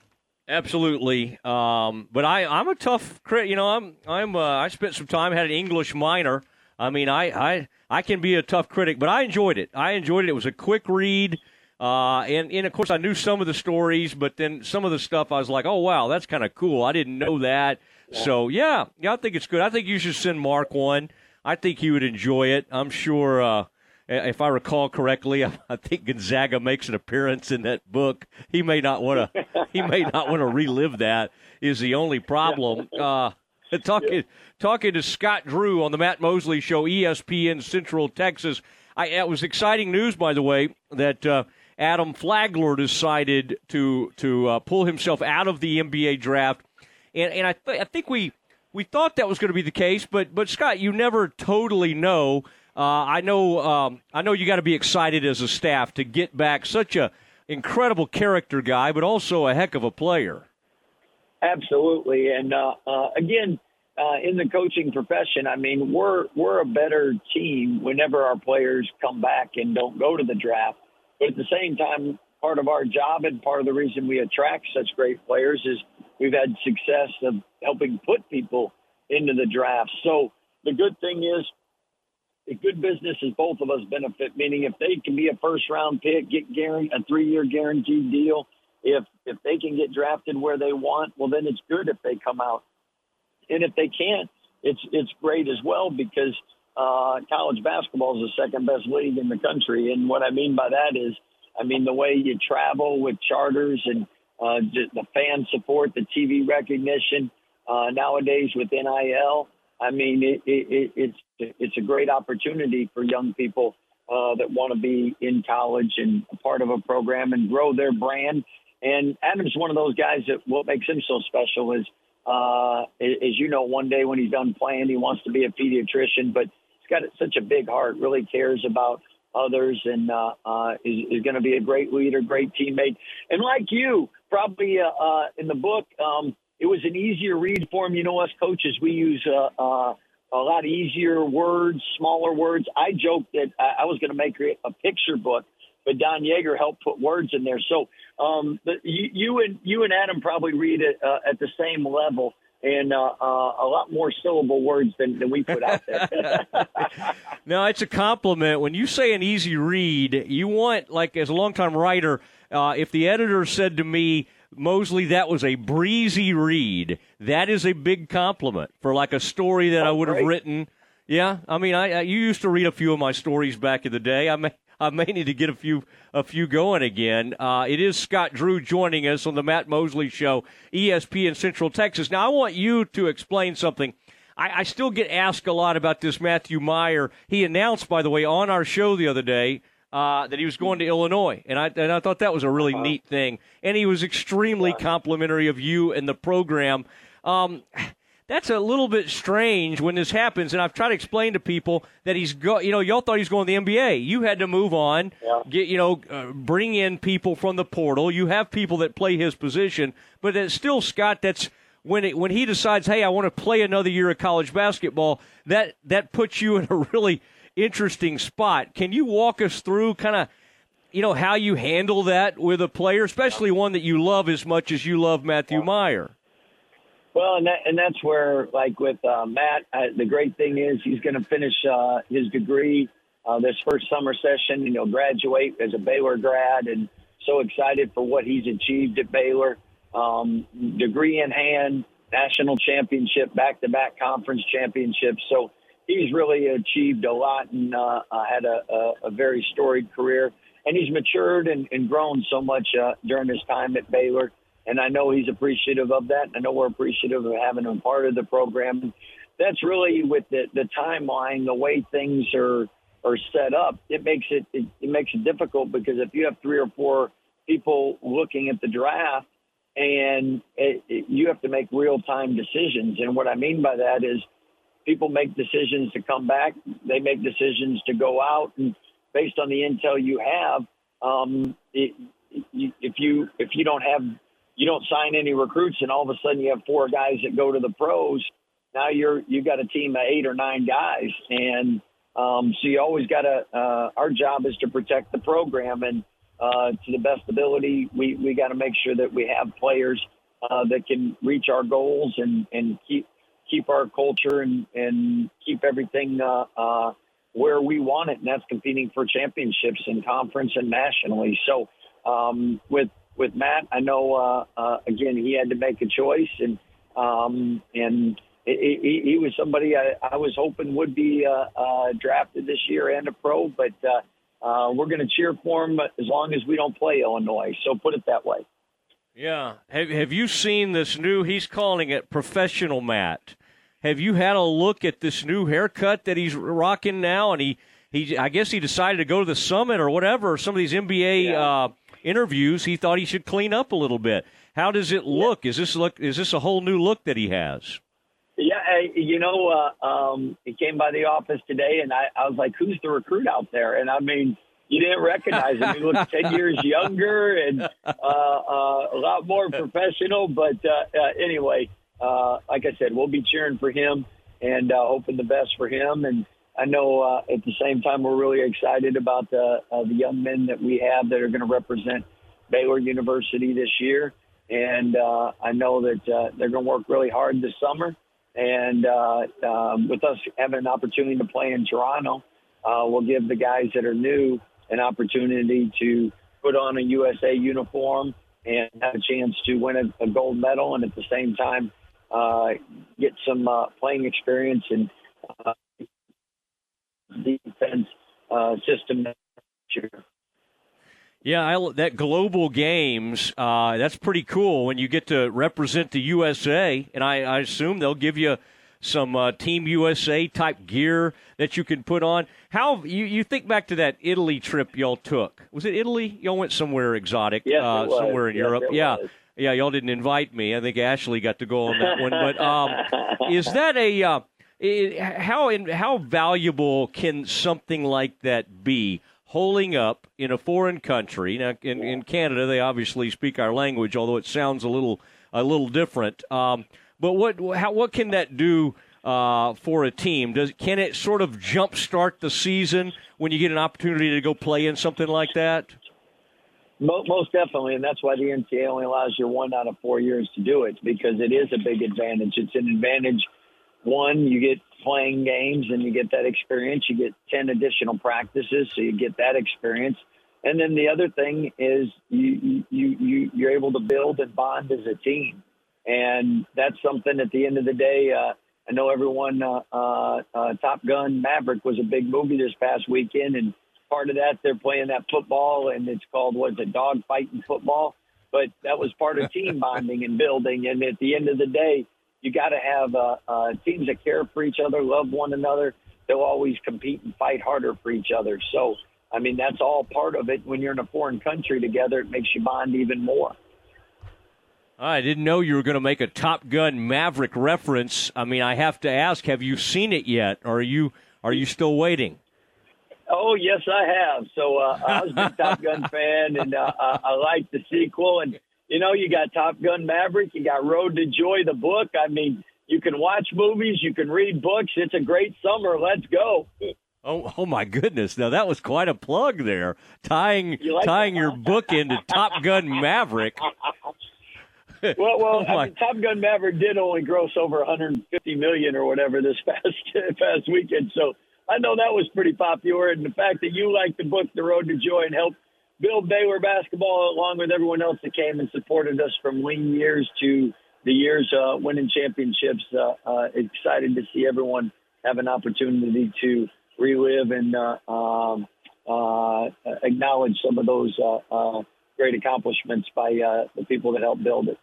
Speaker 2: Absolutely, um, but I I'm a tough crit. You know, I'm I'm uh, I spent some time had an English minor. I mean, I, I I can be a tough critic, but I enjoyed it. I enjoyed it. It was a quick read. Uh, and, and of course, I knew some of the stories, but then some of the stuff I was like, oh, wow, that's kind of cool. I didn't know that. Yeah. So, yeah, yeah, I think it's good. I think you should send Mark one. I think he would enjoy it. I'm sure, uh, if I recall correctly, [LAUGHS] I think Gonzaga makes an appearance in that book. He may not want to. [LAUGHS] he may not want to relive that. Is the only problem. Uh, [LAUGHS] talking talking to Scott Drew on the Matt Mosley Show, ESPN Central Texas. I, it was exciting news, by the way, that uh, Adam Flagler decided to to uh, pull himself out of the NBA draft, and and I th- I think we we thought that was going to be the case, but but Scott, you never totally know. Uh, I know um, I know you got to be excited as a staff to get back such a incredible character guy, but also a heck of a player.
Speaker 27: Absolutely, and uh, uh, again, uh, in the coaching profession, I mean, we're we're a better team whenever our players come back and don't go to the draft. But at the same time, part of our job and part of the reason we attract such great players is we've had success of helping put people into the draft. So the good thing is, a good business is both of us benefit. Meaning, if they can be a first round pick, get guarantee a three year guaranteed deal. If if they can get drafted where they want, well, then it's good if they come out and if they can't, it's it's great as well because uh, college basketball is the second best league in the country. And what I mean by that is, I mean the way you travel with charters and uh, the fan support, the TV recognition uh, nowadays with NIL. I mean, it, it, it, it's it's a great opportunity for young people uh, that want to be in college and a part of a program and grow their brand. And Adam's one of those guys that what makes him so special is uh, as you know, one day when he's done playing, he wants to be a pediatrician, but he's got such a big heart, really cares about others, and uh, uh, is, is going to be a great leader, great teammate. And like you, probably uh, uh, in the book, um, it was an easier read for him. You know, us coaches, we use uh, uh, a lot easier words, smaller words. I joked that I was going to make a picture book but Don Yaeger helped put words in there. So um, the, you, you, and you and Adam probably read it uh, at the same level and uh, uh, a lot more syllable words than, than we put out there. [LAUGHS] [LAUGHS]
Speaker 2: no, it's a compliment. When you say an easy read, you want, like, as a longtime writer, uh, if the editor said to me, Mosley, that was a breezy read, that is a big compliment for like a story that oh, I would have written. Yeah, I mean, I, I, you used to read a few of my stories back in the day. I may I may need to get a few a few going again. Uh, it is Scott Drew joining us on the Matt Mosley Show, ESPN Central Texas. Now, I want you to explain something. I, I still get asked a lot about this Matthew Mayer. He announced, by the way, on our show the other day uh, that he was going to Illinois, and I and I thought that was a really uh-huh. neat thing. And he was extremely complimentary of you and the program. Um, that's a little bit strange when this happens. And I've tried to explain to people that he's go, you know, y'all thought he's going to the NBA. You had to move on, yeah. get, you know, uh, bring in people from the portal. You have people that play his position, but it's still Scott. That's when it, when he decides, hey, I want to play another year of college basketball. That that puts you in a really interesting spot. Can you walk us through kind of? You know how you handle that with a player, especially one that you love as much as you love Matthew Mayer?
Speaker 27: Well, and that, and that's where, like with uh, Matt, uh, the great thing is he's going to finish uh, his degree uh, this first summer session. You know, graduate as a Baylor grad, and so excited for what he's achieved at Baylor. Um, degree in hand, national championship, back-to-back conference championships. So he's really achieved a lot and uh, had a, a, a very storied career. And he's matured and, and grown so much uh, during his time at Baylor and I know he's appreciative of that. I know we're appreciative of having him part of the program. That's really with the, the timeline, the way things are are set up. It makes it, it it makes it difficult because if you have three or four people looking at the draft, and it, it, you have to make real time decisions. And what I mean by that is people make decisions to come back. They make decisions to go out, and based on the intel you have, um, it, if you if you don't have you don't sign any recruits, and all of a sudden you have four guys that go to the pros. Now you're you've got a team of eight or nine guys, and um, so you always got to. Uh, our job is to protect the program, and uh, to the best ability, we we got to make sure that we have players uh, that can reach our goals and and keep keep our culture and and keep everything uh, uh, where we want it, and that's competing for championships in conference and nationally. So um, with with Matt. I know uh, uh, again he had to make a choice, and um, and he, he was somebody I, I was hoping would be uh, uh, drafted this year and a pro, but uh, uh, we're going to cheer for him as long as we don't play Illinois. So put it that way.
Speaker 2: Yeah. Have Have you seen this new? He's calling it professional Matt. Have you had a look at this new haircut that he's rocking now? And he, he I guess he decided to go to the summit or whatever. Some of these NBA. Yeah. Uh, interviews, he thought he should clean up a little bit. How does it look? Yeah. Is this look? Is this a whole new look that he has?
Speaker 27: Yeah, I, you know, uh, um, he came by the office today, and I, I was like, "Who's the recruit out there?" And I mean, you didn't recognize him. He looked [LAUGHS] ten years younger and uh, uh, a lot more professional. But uh, uh, anyway, uh, like I said, we'll be cheering for him and uh, hoping the best for him. And I know uh, at the same time we're really excited about the uh, the young men that we have that are going to represent Baylor University this year, and uh, I know that uh, they're going to work really hard this summer. And uh, um, with us having an opportunity to play in Toronto, uh, we'll give the guys that are new an opportunity to put on a USA uniform and have a chance to win a, a gold medal, and at the same time uh, get some uh, playing experience and uh, defense uh, system.
Speaker 2: Yeah, I, that global games, uh, that's pretty cool when you get to represent the USA, and I, I assume they'll give you some uh, Team USA type gear that you can put on. How you, you think back to that Italy trip y'all took? Was it Italy? Y'all went somewhere exotic,
Speaker 27: yes,
Speaker 2: uh, somewhere in
Speaker 27: yes,
Speaker 2: Europe. Yeah,
Speaker 27: was.
Speaker 2: yeah. Y'all didn't invite me. I think Ashley got to go on that one. But um, [LAUGHS] is that a uh, it, how how valuable can something like that be? Holding up in a foreign country. Now, in, in Canada, they obviously speak our language, although it sounds a little a little different. Um, but what how what can that do uh, for a team? Does can it sort of jumpstart the season when you get an opportunity to go play in something like that?
Speaker 27: Most definitely, and that's why the NCAA only allows you one out of four years to do it because it is a big advantage. It's an advantage one, you get playing games and you get that experience. You get 10 additional practices, so you get that experience. And then the other thing is you, you, you, you're able to build and bond as a team. And that's something at the end of the day, uh, I know everyone, uh, uh, uh, Top Gun Maverick was a big movie this past weekend. And part of that, they're playing that football and it's called, what's it, dog fighting football. But that was part of team [LAUGHS] bonding and building. And at the end of the day, you got to have uh, uh, teams that care for each other, love one another. They'll always compete and fight harder for each other. So, I mean, that's all part of it. When you're in a foreign country together, it makes you bond even more.
Speaker 2: I didn't know you were going to make a Top Gun Maverick reference. I mean, I have to ask: Have you seen it yet, or are you are you still waiting?
Speaker 27: Oh yes, I have. So uh, I was a [LAUGHS] Top Gun fan, and uh, I like the sequel. And you know, you got Top Gun Maverick, you got Road to Joy, the book. I mean, you can watch movies, you can read books. It's a great summer. Let's go.
Speaker 2: Oh, oh my goodness! Now that was quite a plug there, tying
Speaker 27: like
Speaker 2: tying your book into Top Gun Maverick. [LAUGHS] [LAUGHS]
Speaker 27: well, well,
Speaker 2: Oh,
Speaker 27: I mean, Top Gun Maverick did only gross over 150 million or whatever this [LAUGHS] past past weekend, so I know that was pretty popular. And the fact that you like the book, The Road to Joy, and helped build Baylor basketball along with everyone else that came and supported us from lean years to the years uh, winning championships. Uh, uh, excited to see everyone have an opportunity to relive and uh, um, uh, acknowledge some of those uh, uh, great accomplishments by uh, the people that helped build it.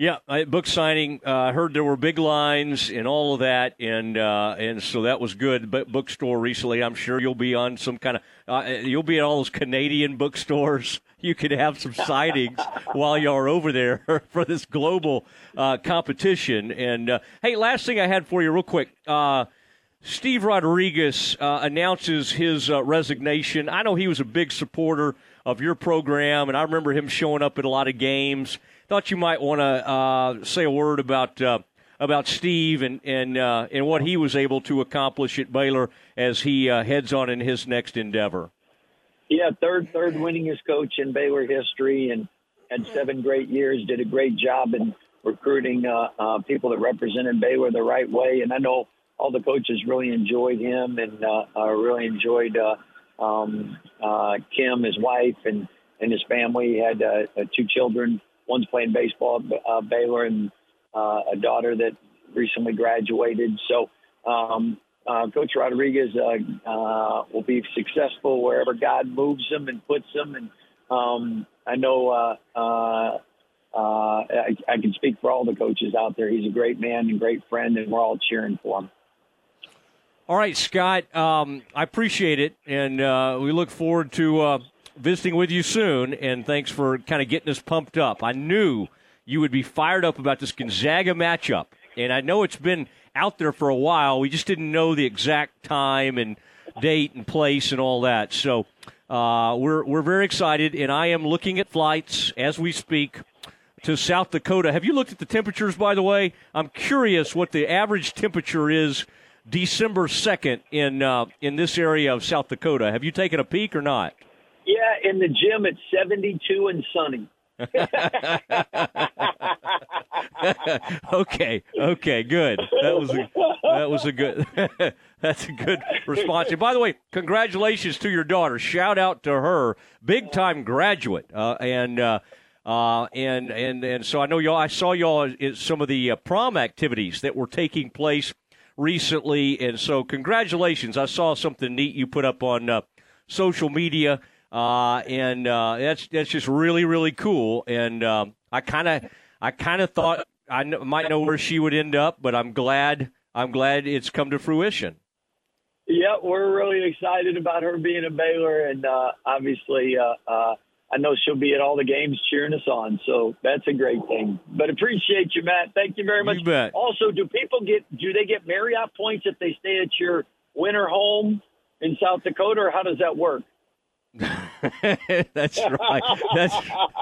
Speaker 2: Yeah, I, book signing. Uh, I heard there were big lines and all of that, and uh, and so that was good. But bookstore recently, I'm sure you'll be on some kind of. Uh, you'll be at all those Canadian bookstores. [LAUGHS] You could have some sightings [LAUGHS] while you're over there [LAUGHS] for this global uh, competition. And uh, hey, last thing I had for you, real quick. Uh, Steve Rodriguez uh, announces his uh, resignation. I know he was a big supporter of your program, and I remember him showing up at a lot of games. Thought you might want to uh, say a word about uh, about Steve and and uh, and what he was able to accomplish at Baylor as he uh, heads on in his next endeavor.
Speaker 27: Yeah, third third winningest coach in Baylor history, and had seven great years. Did a great job in recruiting uh, uh, people that represented Baylor the right way. And I know all the coaches really enjoyed him, and really enjoyed um, Kim, his wife, and and his family. He had two children. One's playing baseball at uh, Baylor, and uh, a daughter that recently graduated. So. Um, uh, Coach Rodriguez uh, uh, will be successful wherever God moves him and puts him. And um, I know uh, uh, uh, I, I can speak for all the coaches out there. He's a great man and great friend, and we're all cheering for him.
Speaker 2: All right, Scott. Um, I appreciate it, and uh, we look forward to uh, visiting with you soon. And thanks for kind of getting us pumped up. I knew you would be fired up about this Gonzaga matchup, and I know it's been out there for a while. We just didn't know the exact time and date and place and all that. So uh, we're we're very excited, and I am looking at flights as we speak to South Dakota. Have you looked at the temperatures, by the way? I'm curious what the average temperature is December second in uh, in this area of South Dakota. Have you taken a peek or not?
Speaker 27: Yeah, in the gym it's 72 and sunny. [LAUGHS]
Speaker 2: okay, okay, good. That was a, that was a good [LAUGHS] that's a good response. And by the way, congratulations to your daughter. Shout out to her, big time graduate, uh, and. Uh, uh, and and and so I know y'all. I saw y'all in some of the uh, prom activities that were taking place recently, and so congratulations. I saw something neat you put up on uh, social media, uh, and uh, that's that's just really really cool. And um, I kind of I kind of thought I kn- might know where she would end up, but I'm glad I'm glad it's come to fruition.
Speaker 27: Yeah, we're really excited about her being a Baylor, and uh, obviously, uh, uh, I know she'll be at all the games cheering us on. So that's a great thing. But appreciate you, Matt. Thank you very much.
Speaker 2: You bet.
Speaker 27: Also, do people get do they get Marriott points if they stay at your winter home in South Dakota, or how does that work? [LAUGHS]
Speaker 2: That's right. That's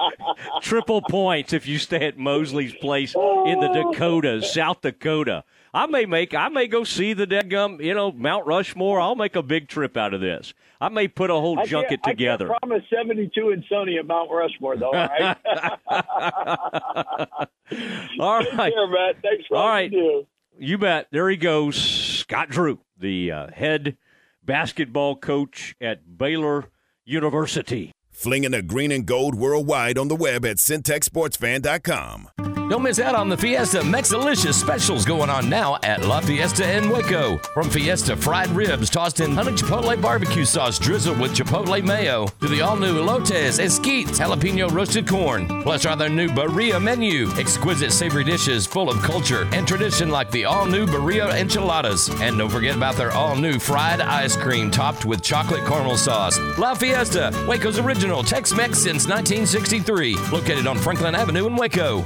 Speaker 2: [LAUGHS] triple points if you stay at Mosley's place in the Dakotas, South Dakota. I may make, I may go see the dead gum, you know, Mount Rushmore. I'll make a big trip out of this. I may put a whole
Speaker 27: I
Speaker 2: junket together.
Speaker 27: I promise 72 and sunny at Mount Rushmore, though. All right. [LAUGHS]
Speaker 2: All
Speaker 27: Take
Speaker 2: right.
Speaker 27: care, Matt. Thanks for
Speaker 2: all right.
Speaker 27: you.
Speaker 2: You bet. There he goes, Scott Drew, the uh, head basketball coach at Baylor University.
Speaker 5: Flinging the green and gold worldwide on the web at centexsportsfan.com.
Speaker 1: Don't miss out on the Fiesta Mexalicious specials going on now at La Fiesta in Waco. From Fiesta fried ribs tossed in honey chipotle barbecue sauce drizzled with chipotle mayo to the all-new elotes, esquites, jalapeno roasted corn. Plus our their new birria menu. Exquisite savory dishes full of culture and tradition like the all-new birria enchiladas. And don't forget about their all-new fried ice cream topped with chocolate caramel sauce. La Fiesta, Waco's original Tex-Mex since 1963. Located on Franklin Avenue in Waco.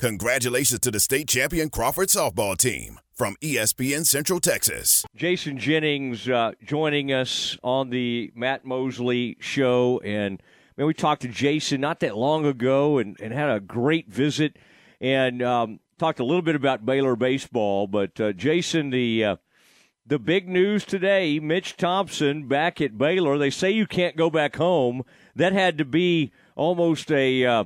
Speaker 5: Congratulations to the state champion Crawford softball team from ESPN Central Texas.
Speaker 2: Jason Jennings uh, joining us on the Matt Mosley show. And man, we talked to Jason not that long ago and, and had a great visit and um, talked a little bit about Baylor baseball. But uh, Jason, the uh, the big news today: Mitch Thompson back at Baylor. They say you can't go back home. That had to be almost a uh,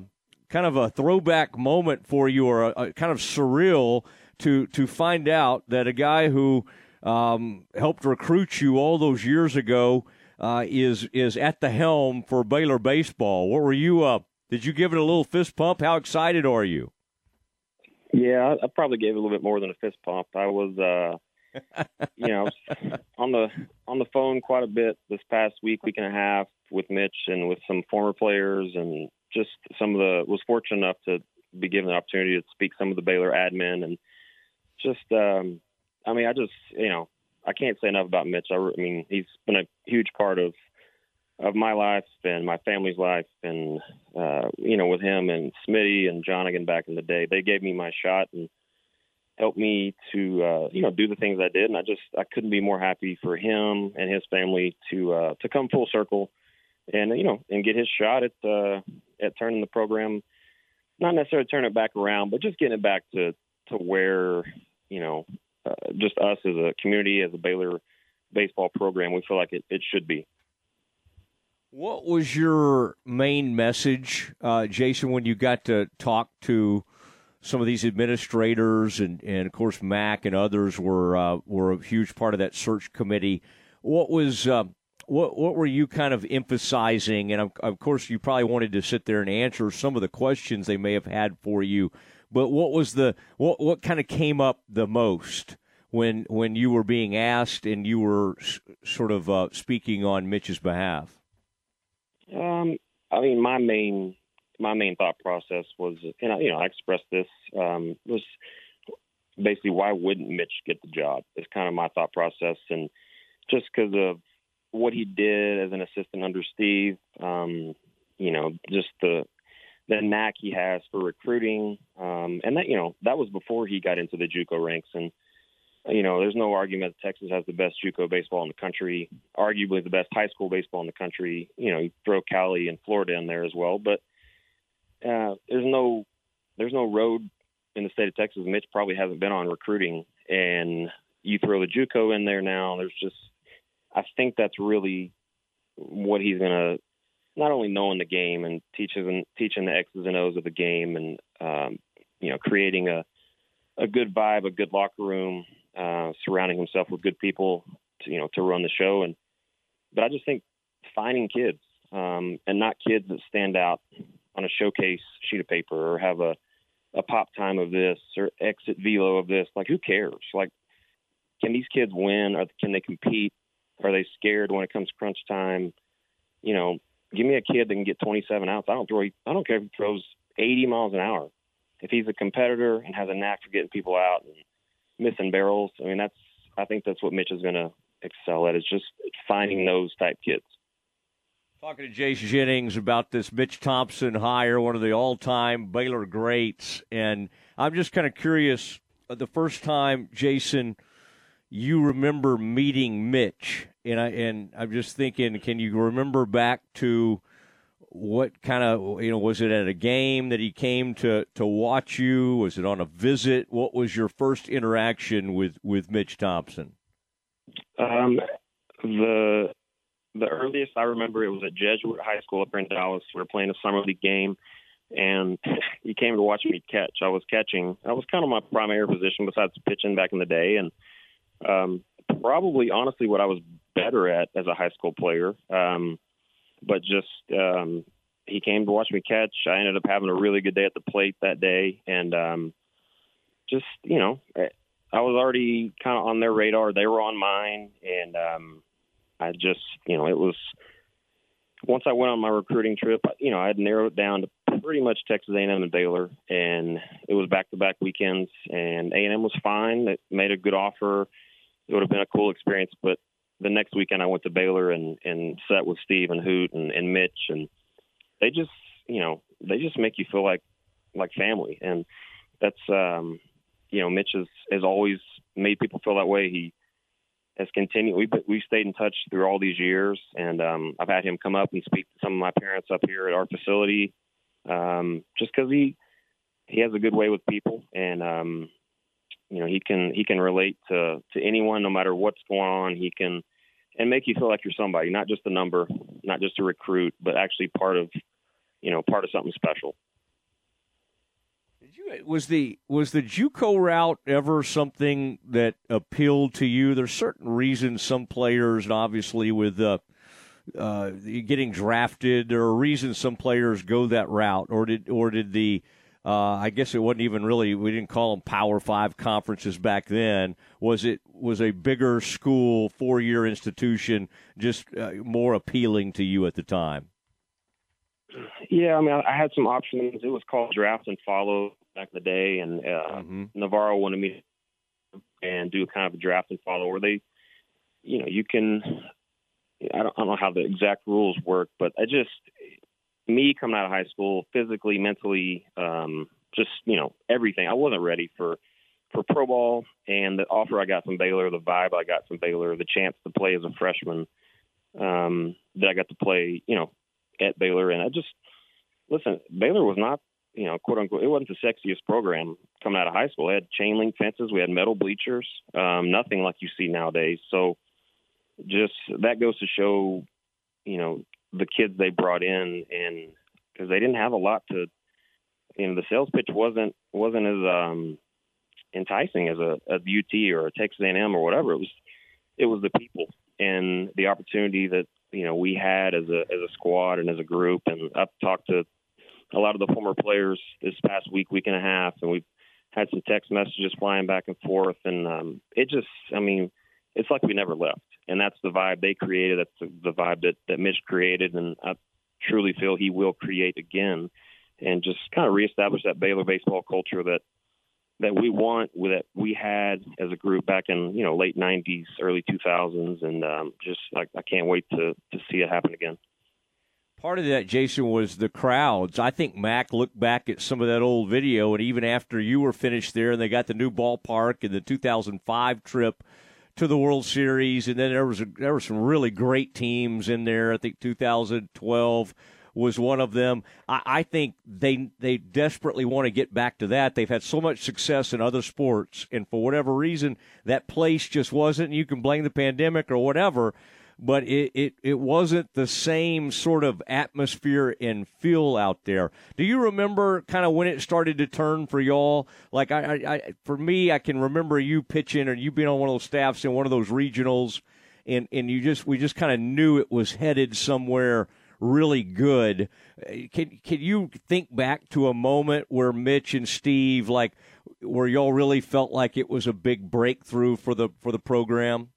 Speaker 2: kind of a throwback moment for you, or a, a kind of surreal to to find out that a guy who um, helped recruit you all those years ago uh, is is at the helm for Baylor baseball. What were you? Uh, did you give it a little fist pump? How excited are you?
Speaker 28: Yeah, I, I probably gave it a little bit more than a fist pump. I was, uh, [LAUGHS] you know, on the on the phone quite a bit this past week, week and a half with Mitch and with some former players and just some of the was fortunate enough to be given the opportunity to speak some of the Baylor admin and just um I mean I just you know I can't say enough about Mitch. I, I mean he's been a huge part of of my life and my family's life and uh you know with him and Smitty and Johnigan back in the day they gave me my shot and helped me to uh you know do the things I did and I just I couldn't be more happy for him and his family to uh to come full circle and you know and get his shot at uh at turning the program not necessarily turn it back around but just getting it back to to where you know uh, just us as a community as a Baylor baseball program we feel like it, it should be
Speaker 2: What was your main message, uh, Jason, when you got to talk to some of these administrators and, and of course Mack and others were uh, were a huge part of that search committee. What was uh, what what were you kind of emphasizing? And of, of course, you probably wanted to sit there and answer some of the questions they may have had for you. But what was the what what kind of came up the most when when you were being asked and you were s- sort of uh, speaking on Mitch's behalf?
Speaker 28: Um, I mean, my main my main thought process was, and I, you know, I expressed this um, was basically why wouldn't Mitch get the job? It's kind of my thought process, and just because of what he did as an assistant under Steve, um, you know, just the the knack he has for recruiting, um, and that you know that was before he got into the JUCO ranks, and you know, there's no argument that Texas has the best JUCO baseball in the country, arguably the best high school baseball in the country. You know, you throw Cali and Florida in there as well, but uh, there's no there's no road in the state of Texas. Mitch probably hasn't been on recruiting, and you throw the JUCO in there now. There's just I think that's really what he's gonna not only knowing the game and teaching teaching the X's and O's of the game, and um, you know, creating a a good vibe, a good locker room, uh, surrounding himself with good people, to, you know, to run the show. And but I just think finding kids um, and not kids that stand out on a showcase sheet of paper or have a a pop time of this or exit velo of this. Like, who cares? Like, can these kids win? Or can they compete? Are they scared when it comes crunch time? You know, give me a kid that can get 27 outs. I don't throw. I don't care if he throws 80 miles an hour. If he's a competitor and has a knack for getting people out and missing barrels, I mean, that's. I think that's what Mitch is going to excel at. Is just finding those type kids.
Speaker 2: Talking to Jason Jennings about this Mitch Thompson hire, one of the all-time Baylor greats, and I'm just kind of curious. uh, The first time, Jason, you remember meeting Mitch, and I and I'm just thinking, can you remember back to what kind of you know was it at a game that he came to to watch you? Was it on a visit? What was your first interaction with with Mitch Thompson?
Speaker 28: Um, the the earliest I remember it was at Jesuit High School up in Dallas. We were playing a summer league game, and he came to watch me catch. I was catching. That was kind of my primary position besides pitching back in the day, and um, probably honestly what I was better at as a high school player. Um, but just um, he came to watch me catch. I ended up having a really good day at the plate that day, and um, just you know, I was already kind of on their radar. They were on mine, and um, I just you know it was once I went on my recruiting trip. You know, I had narrowed it down to pretty much Texas A&M and Baylor, and it was back-to-back weekends. And A&M was fine. It made a good offer. It would have been a cool experience, but the next weekend I went to Baylor and and sat with Steve and Hoot and, and Mitch, and they just you know they just make you feel like like family. And that's um, you know, Mitch has has always made people feel that way. He has continued. We we stayed in touch through all these years, and um, I've had him come up and speak to some of my parents up here at our facility, um, just because he he has a good way with people, and um, you know he can he can relate to to anyone, no matter what's going on. He can and make you feel like you're somebody, not just a number, not just a recruit, but actually part of you know part of something special.
Speaker 2: You, Was the was the JUCO route ever something that appealed to you? There's certain reasons some players, and obviously with uh, uh, getting drafted, there are reasons some players go that route, or did or did the uh, I guess it wasn't even really we didn't call them Power Five conferences back then. Was it was a bigger school, four year institution, just uh, more appealing to you at the time?
Speaker 28: Yeah, I mean, I had some options. It was called draft and follow back in the day, and uh, mm-hmm. Navarro wanted me to and do kind of a draft and follow where they, you know, you can. I don't, I don't know how the exact rules work, but I just me coming out of high school, physically, mentally, um, just you know everything. I wasn't ready for for pro ball, and the offer I got from Baylor, the vibe I got from Baylor, the chance to play as a freshman, um, that I got to play, you know, at Baylor, and I just listen. Baylor was not, you know, quote unquote, it wasn't the sexiest program coming out of high school. It had chain link fences, we had metal bleachers, um, nothing like you see nowadays. So, just that goes to show, you know, the kids they brought in, and because they didn't have a lot to, you know, the sales pitch wasn't wasn't as um, enticing as a, a UT or a Texas A&M or whatever. It was it was the people and the opportunity that you know we had as a as a squad and as a group. And I've talked to a lot of the former players this past week, week and a half, and we've had some text messages flying back and forth. And um, it just, I mean, it's like we never left and that's the vibe they created. That's the, the vibe that that Mitch created, and I truly feel he will create again, and just kind of reestablish that Baylor baseball culture that that we want, that we had as a group back in you know late '90s, early 2000s, and um, just I, I can't wait to to see it happen again.
Speaker 2: Part of that, Jason, was the crowds. I think Mack looked back at some of that old video, and even after you were finished there, and they got the new ballpark and the 2005 trip to the World Series, and then there was a, there were some really great teams in there. I think 2012 was one of them. I, I think they they desperately want to get back to that. They've had so much success in other sports, and for whatever reason, that place just wasn't. You can blame the pandemic or whatever, but it, it, it wasn't the same sort of atmosphere and feel out there. Do you remember kind of when it started to turn for y'all? Like I, I, I, for me, I can remember you pitching or you being on one of those staffs in one of those regionals, and and you just we just kind of knew it was headed somewhere really good. Can can you think back to a moment where Mitch and Steve like where y'all really felt like it was a big breakthrough for the for the program?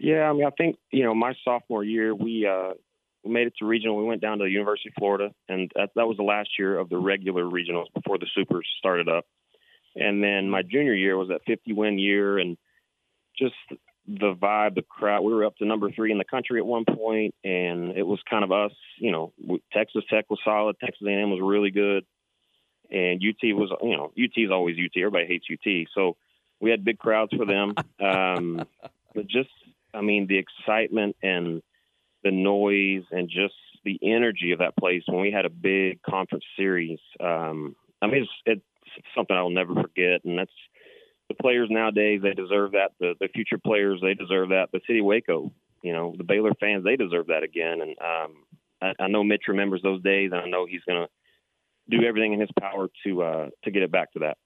Speaker 28: Yeah, I mean, I think you know, my sophomore year, we uh, we made it to regional. We went down to the University of Florida, and that, that was the last year of the regular regionals before the supers started up. And then my junior year was that 50 win year, and just the vibe, the crowd. We were up to number three in the country at one point, and it was kind of us. You know, Texas Tech was solid. Texas A&M was really good, and UT was. You know, UT is always UT. Everybody hates UT, so we had big crowds for them. [LAUGHS] Um, but just mean, the excitement and the noise and just the energy of that place when we had a big conference series. Um, I mean, it's, it's something I will never forget, and that's the players nowadays. They deserve that. The the future players they deserve that. The city of Waco, you know, the Baylor fans they deserve that again. And um, I, I know Mitch remembers those days, and I know he's to do everything in his power to uh, to get it back to that.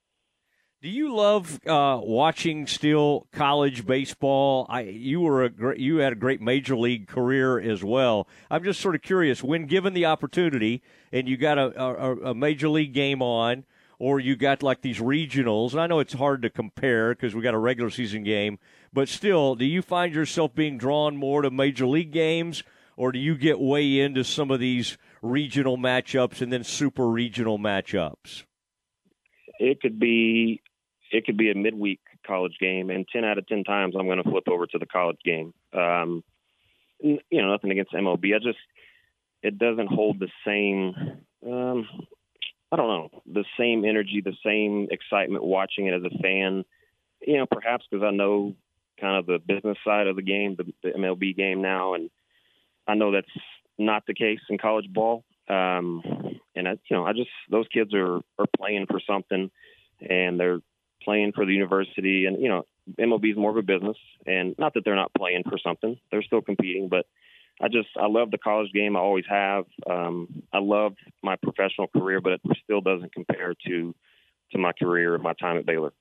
Speaker 2: Do you love uh, watching still college baseball? I you were a great, you had a great major league career as well. I'm just sort of curious when given the opportunity and you got a, a, a major league game on, or you got like these regionals. And I know it's hard to compare because we got a regular season game, but still, do you find yourself being drawn more to major league games, or do you get way into some of these regional matchups and then super regional matchups?
Speaker 28: It could be it could be a midweek college game, and ten out of ten times I'm going to flip over to the college game. Um, you know, nothing against MLB. I just it doesn't hold the same. Um, I don't know, the same energy, the same excitement watching it as a fan. You know, perhaps because I know kind of the business side of the game, the, the MLB game now, and I know that's not the case in college ball. Um, and I, you know, I just those kids are are playing for something, and they're playing for the university, and you know, MLB is more of a business, and not that they're not playing for something; they're still competing. But I just I love the college game. I always have. Um, I love my professional career, but it still doesn't compare to to my career, and my time at Baylor.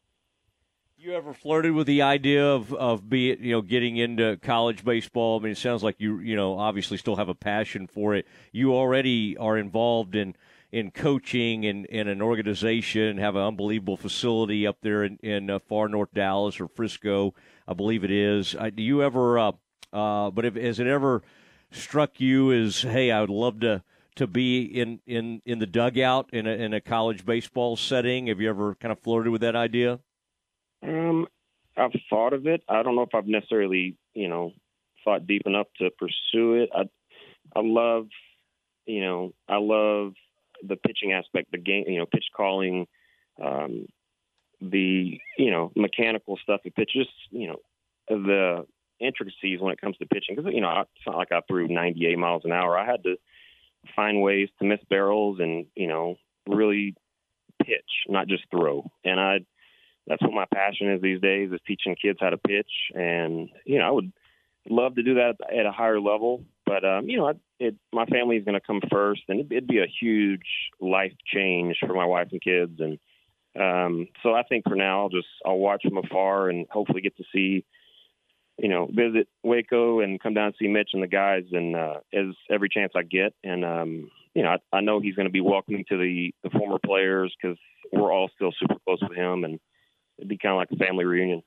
Speaker 2: You ever flirted with the idea of of be it, you know getting into college baseball? I mean, it sounds like you you know obviously still have a passion for it. You already are involved in in coaching and in an organization, have an unbelievable facility up there in, in uh, far north Dallas or Frisco, I believe it is. Do you ever? Uh, uh, but if, has it ever struck you as, hey, I would love to to be in in in the dugout in a in a college baseball setting? Have you ever kind of flirted with that idea?
Speaker 28: Um, I've thought of it. I don't know if I've necessarily, you know, thought deep enough to pursue it. I, I love, you know, I love the pitching aspect, the game, you know, pitch calling, um, the, you know, mechanical stuff of pitch, just, you know, the intricacies when it comes to pitching. Because, you know, it's not like I threw 98 miles an hour. I had to find ways to miss barrels and, you know, really pitch, not just throw. And I, that's what my passion is these days is teaching kids how to pitch and you know i would love to do that at a higher level but um you know it my family is going to come first and it'd, it'd be a huge life change for my wife and kids. And um so i think for now i'll just i'll watch from afar and hopefully get to see you know visit waco and come down and see mitch and the guys and uh as every chance i get. And um you know i, I know he's going to be welcoming to the the former players because we're all still super close with him. And it'd be kind of like a family reunion.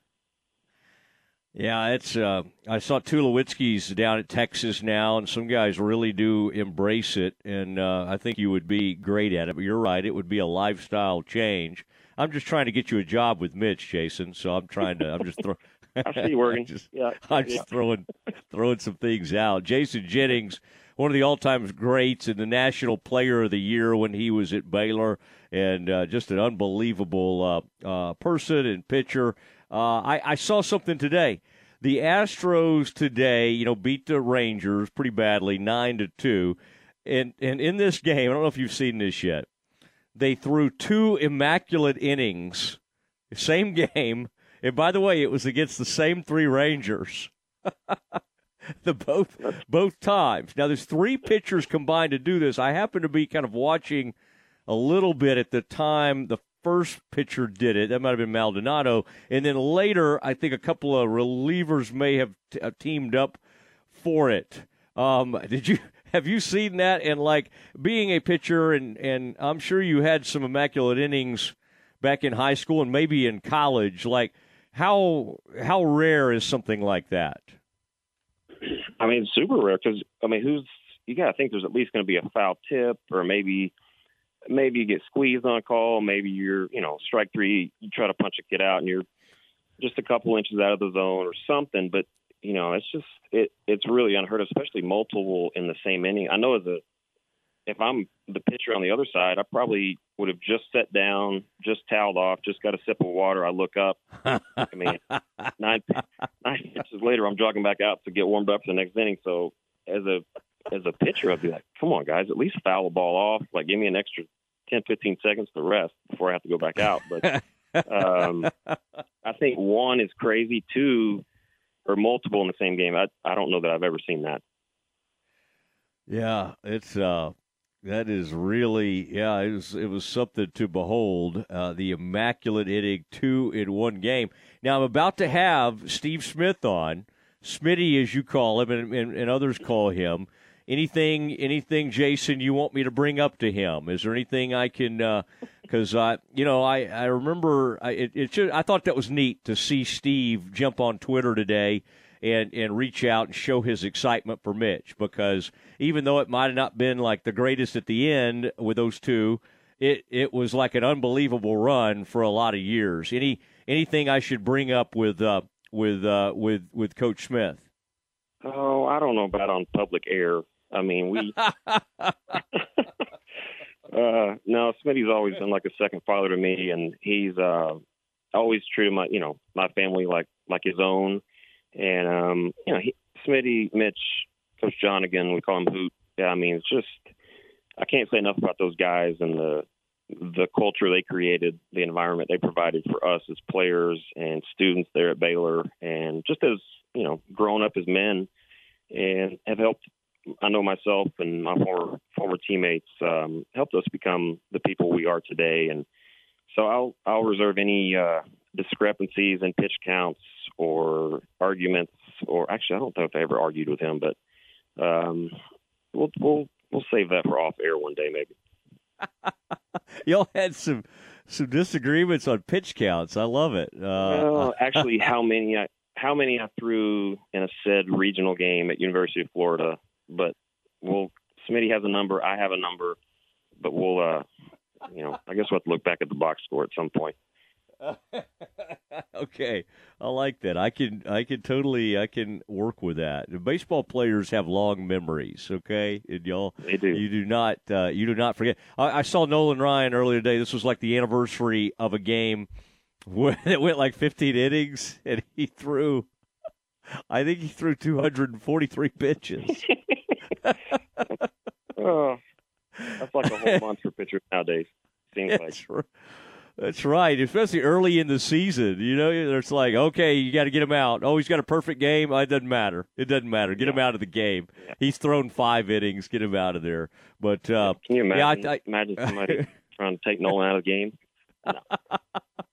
Speaker 2: Yeah, it's. Uh, I saw Tulowitzki's down at Texas now, and some guys really do embrace it, and uh, I think you would be great at it. But you're right; it would be a lifestyle change. I'm just trying to get you a job with Mitch, Jason. So I'm trying to. I'm just throwing. [LAUGHS]
Speaker 28: I see you working. [LAUGHS]
Speaker 2: just,
Speaker 28: yeah,
Speaker 2: I'm just
Speaker 28: yeah.
Speaker 2: throwing throwing some things out. Jason Jennings, one of the all-time greats and the National Player of the Year when he was at Baylor, and uh, just an unbelievable uh, uh, person and pitcher. Uh, I, I saw something today. The Astros today, you know, beat the Rangers pretty badly, nine to two, and and in this game, I don't know if you've seen this yet. They threw two immaculate innings, same [LAUGHS] game, and by the way, it was against the same three Rangers. [LAUGHS] the both both times. Now there's three pitchers combined to do this. I happen to be kind of watching a little bit at the time the first pitcher did it. That might have been Maldonado, and then later I think a couple of relievers may have t- uh, teamed up for it. Um, did you [LAUGHS] have you seen that? And like being a pitcher, and and I'm sure you had some immaculate innings back in high school and maybe in college. Like how how rare is something like that? [CLEARS THROAT]
Speaker 28: I mean, super rare because I mean, who's you got to think there's at least going to be a foul tip or maybe maybe you get squeezed on a call, maybe you're you know strike three, you try to punch a kid out and you're just a couple inches out of the zone or something. But you know, it's just it it's really unheard of, especially multiple in the same inning. I know as a if I'm the pitcher on the other side, I probably would have just sat down, just toweled off, just got a sip of water. I look up. I mean, [LAUGHS] nine nine pitches later, I'm jogging back out to get warmed up for the next inning. So as a as a pitcher, I'd be like, come on, guys, at least foul the ball off. Like, give me an extra 10, 15 seconds to rest before I have to go back out. But um, I think one is crazy. Two or multiple in the same game. I I don't know that I've ever seen that.
Speaker 2: Yeah, it's uh that is really yeah, it was it was something to behold. Uh, the immaculate inning two in one game. Now I'm about to have Steve Smith on, Smitty as you call him, and, and, and others call him. Anything, anything, Jason, you want me to bring up to him? Is there anything I can? Because uh, you know, I I remember I it, it should, I thought that was neat to see Steve jump on Twitter today and and reach out and show his excitement for Mitch because even though it might have not been like the greatest at the end with those two, it it was like an unbelievable run for a lot of years. Any anything I should bring up with uh, with uh, with with Coach Smith?
Speaker 28: Oh, I don't know about on public air. I mean, we [LAUGHS] [LAUGHS] Uh, no, Smitty's always been like a second father to me, and he's uh, always treated my, you know, my family like like his own. And um, you know, he, Smitty, Mitch, Coach John again, we call him Hoot. Yeah, I mean, it's just I can't say enough about those guys and the the culture they created, the environment they provided for us as players and students there at Baylor, and just as you know, grown up as men, and have helped. I know myself and my former former teammates um, helped us become the people we are today, and so I'll I'll reserve any uh, discrepancies in pitch counts or arguments, or actually I don't know if I ever argued with him, but um, we'll we'll we'll save that for off air one day maybe. [LAUGHS]
Speaker 2: Y'all had some some disagreements on pitch counts. I love it. Uh,
Speaker 28: well, [LAUGHS] actually, how many I how many I threw in a said regional game at University of Florida, but we'll Smitty has a number, I have a number, but we'll uh you know, I guess we'll have to look back at the box score at some point. [LAUGHS]
Speaker 2: okay, I like that. I can I can totally I can work with that. Baseball players have long memories. Okay, and y'all
Speaker 28: they do.
Speaker 2: You do not uh, you do not forget. I, I, saw Nolan Ryan earlier today. This was like the anniversary of a game [LAUGHS] where it went like 15 innings, and he threw. I think he threw 243 pitches. [LAUGHS]
Speaker 28: oh, that's like a whole month for pitchers nowadays. Seems
Speaker 2: like. Right. That's right, especially early in the season. You know, it's like, okay, you got to get him out. Oh, he's got a perfect game. It doesn't matter. It doesn't matter. Get yeah. him out of the game. Yeah. He's thrown five innings. Get him out of there. But uh,
Speaker 28: can you imagine?
Speaker 2: Yeah, I, I,
Speaker 28: imagine [LAUGHS] somebody trying to take Nolan out of the game. No. [LAUGHS]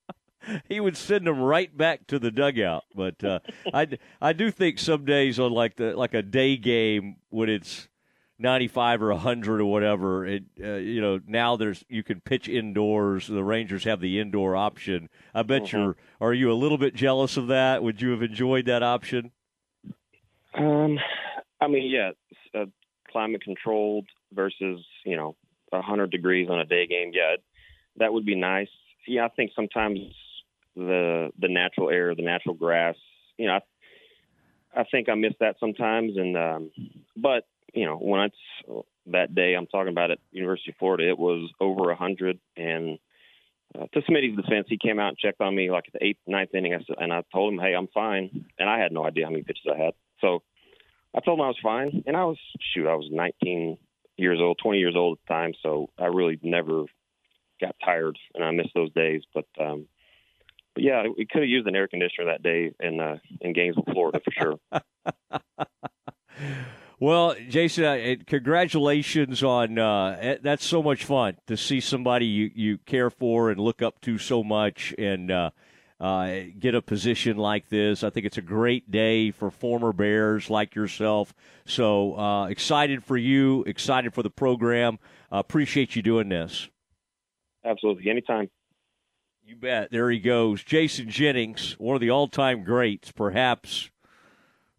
Speaker 2: he would send them right back to the dugout. But uh, [LAUGHS] I, I do think some days on like the like a day game when it's 95 or 100 or whatever it uh, you know now there's you can pitch indoors the rangers have the indoor option i bet mm-hmm. you're are you a little bit jealous of that would you have enjoyed that option
Speaker 28: um i mean yeah uh, climate controlled versus you know 100 degrees on a day game yeah that would be nice yeah i think sometimes the the natural air the natural grass you know i, I think i miss that sometimes and um but you know, when it's that day I'm talking about at University of Florida, it was over a hundred. And uh, to Smitty's defense, he came out and checked on me like at the eighth, ninth inning. I said, and I told him, "Hey, I'm fine." And I had no idea how many pitches I had, so I told him I was fine. And I was shoot, I was 19 years old, 20 years old at the time, so I really never got tired, and I missed those days. But um, but yeah, we could have used an air conditioner that day in uh, in Gainesville, Florida, for sure. [LAUGHS]
Speaker 2: Well, Jason, uh, congratulations on uh, eh, that's so much fun to see somebody you, you care for and look up to so much and uh, uh, get a position like this. I think it's a great day for former Bears like yourself. So uh, excited for you, excited for the program. appreciate you doing this.
Speaker 28: Absolutely. Anytime.
Speaker 2: You bet. There he goes. Jason Jennings, one of the all time greats, perhaps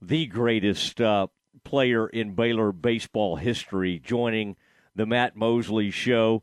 Speaker 2: the greatest uh, player in Baylor baseball history, joining the Matt Mosley show.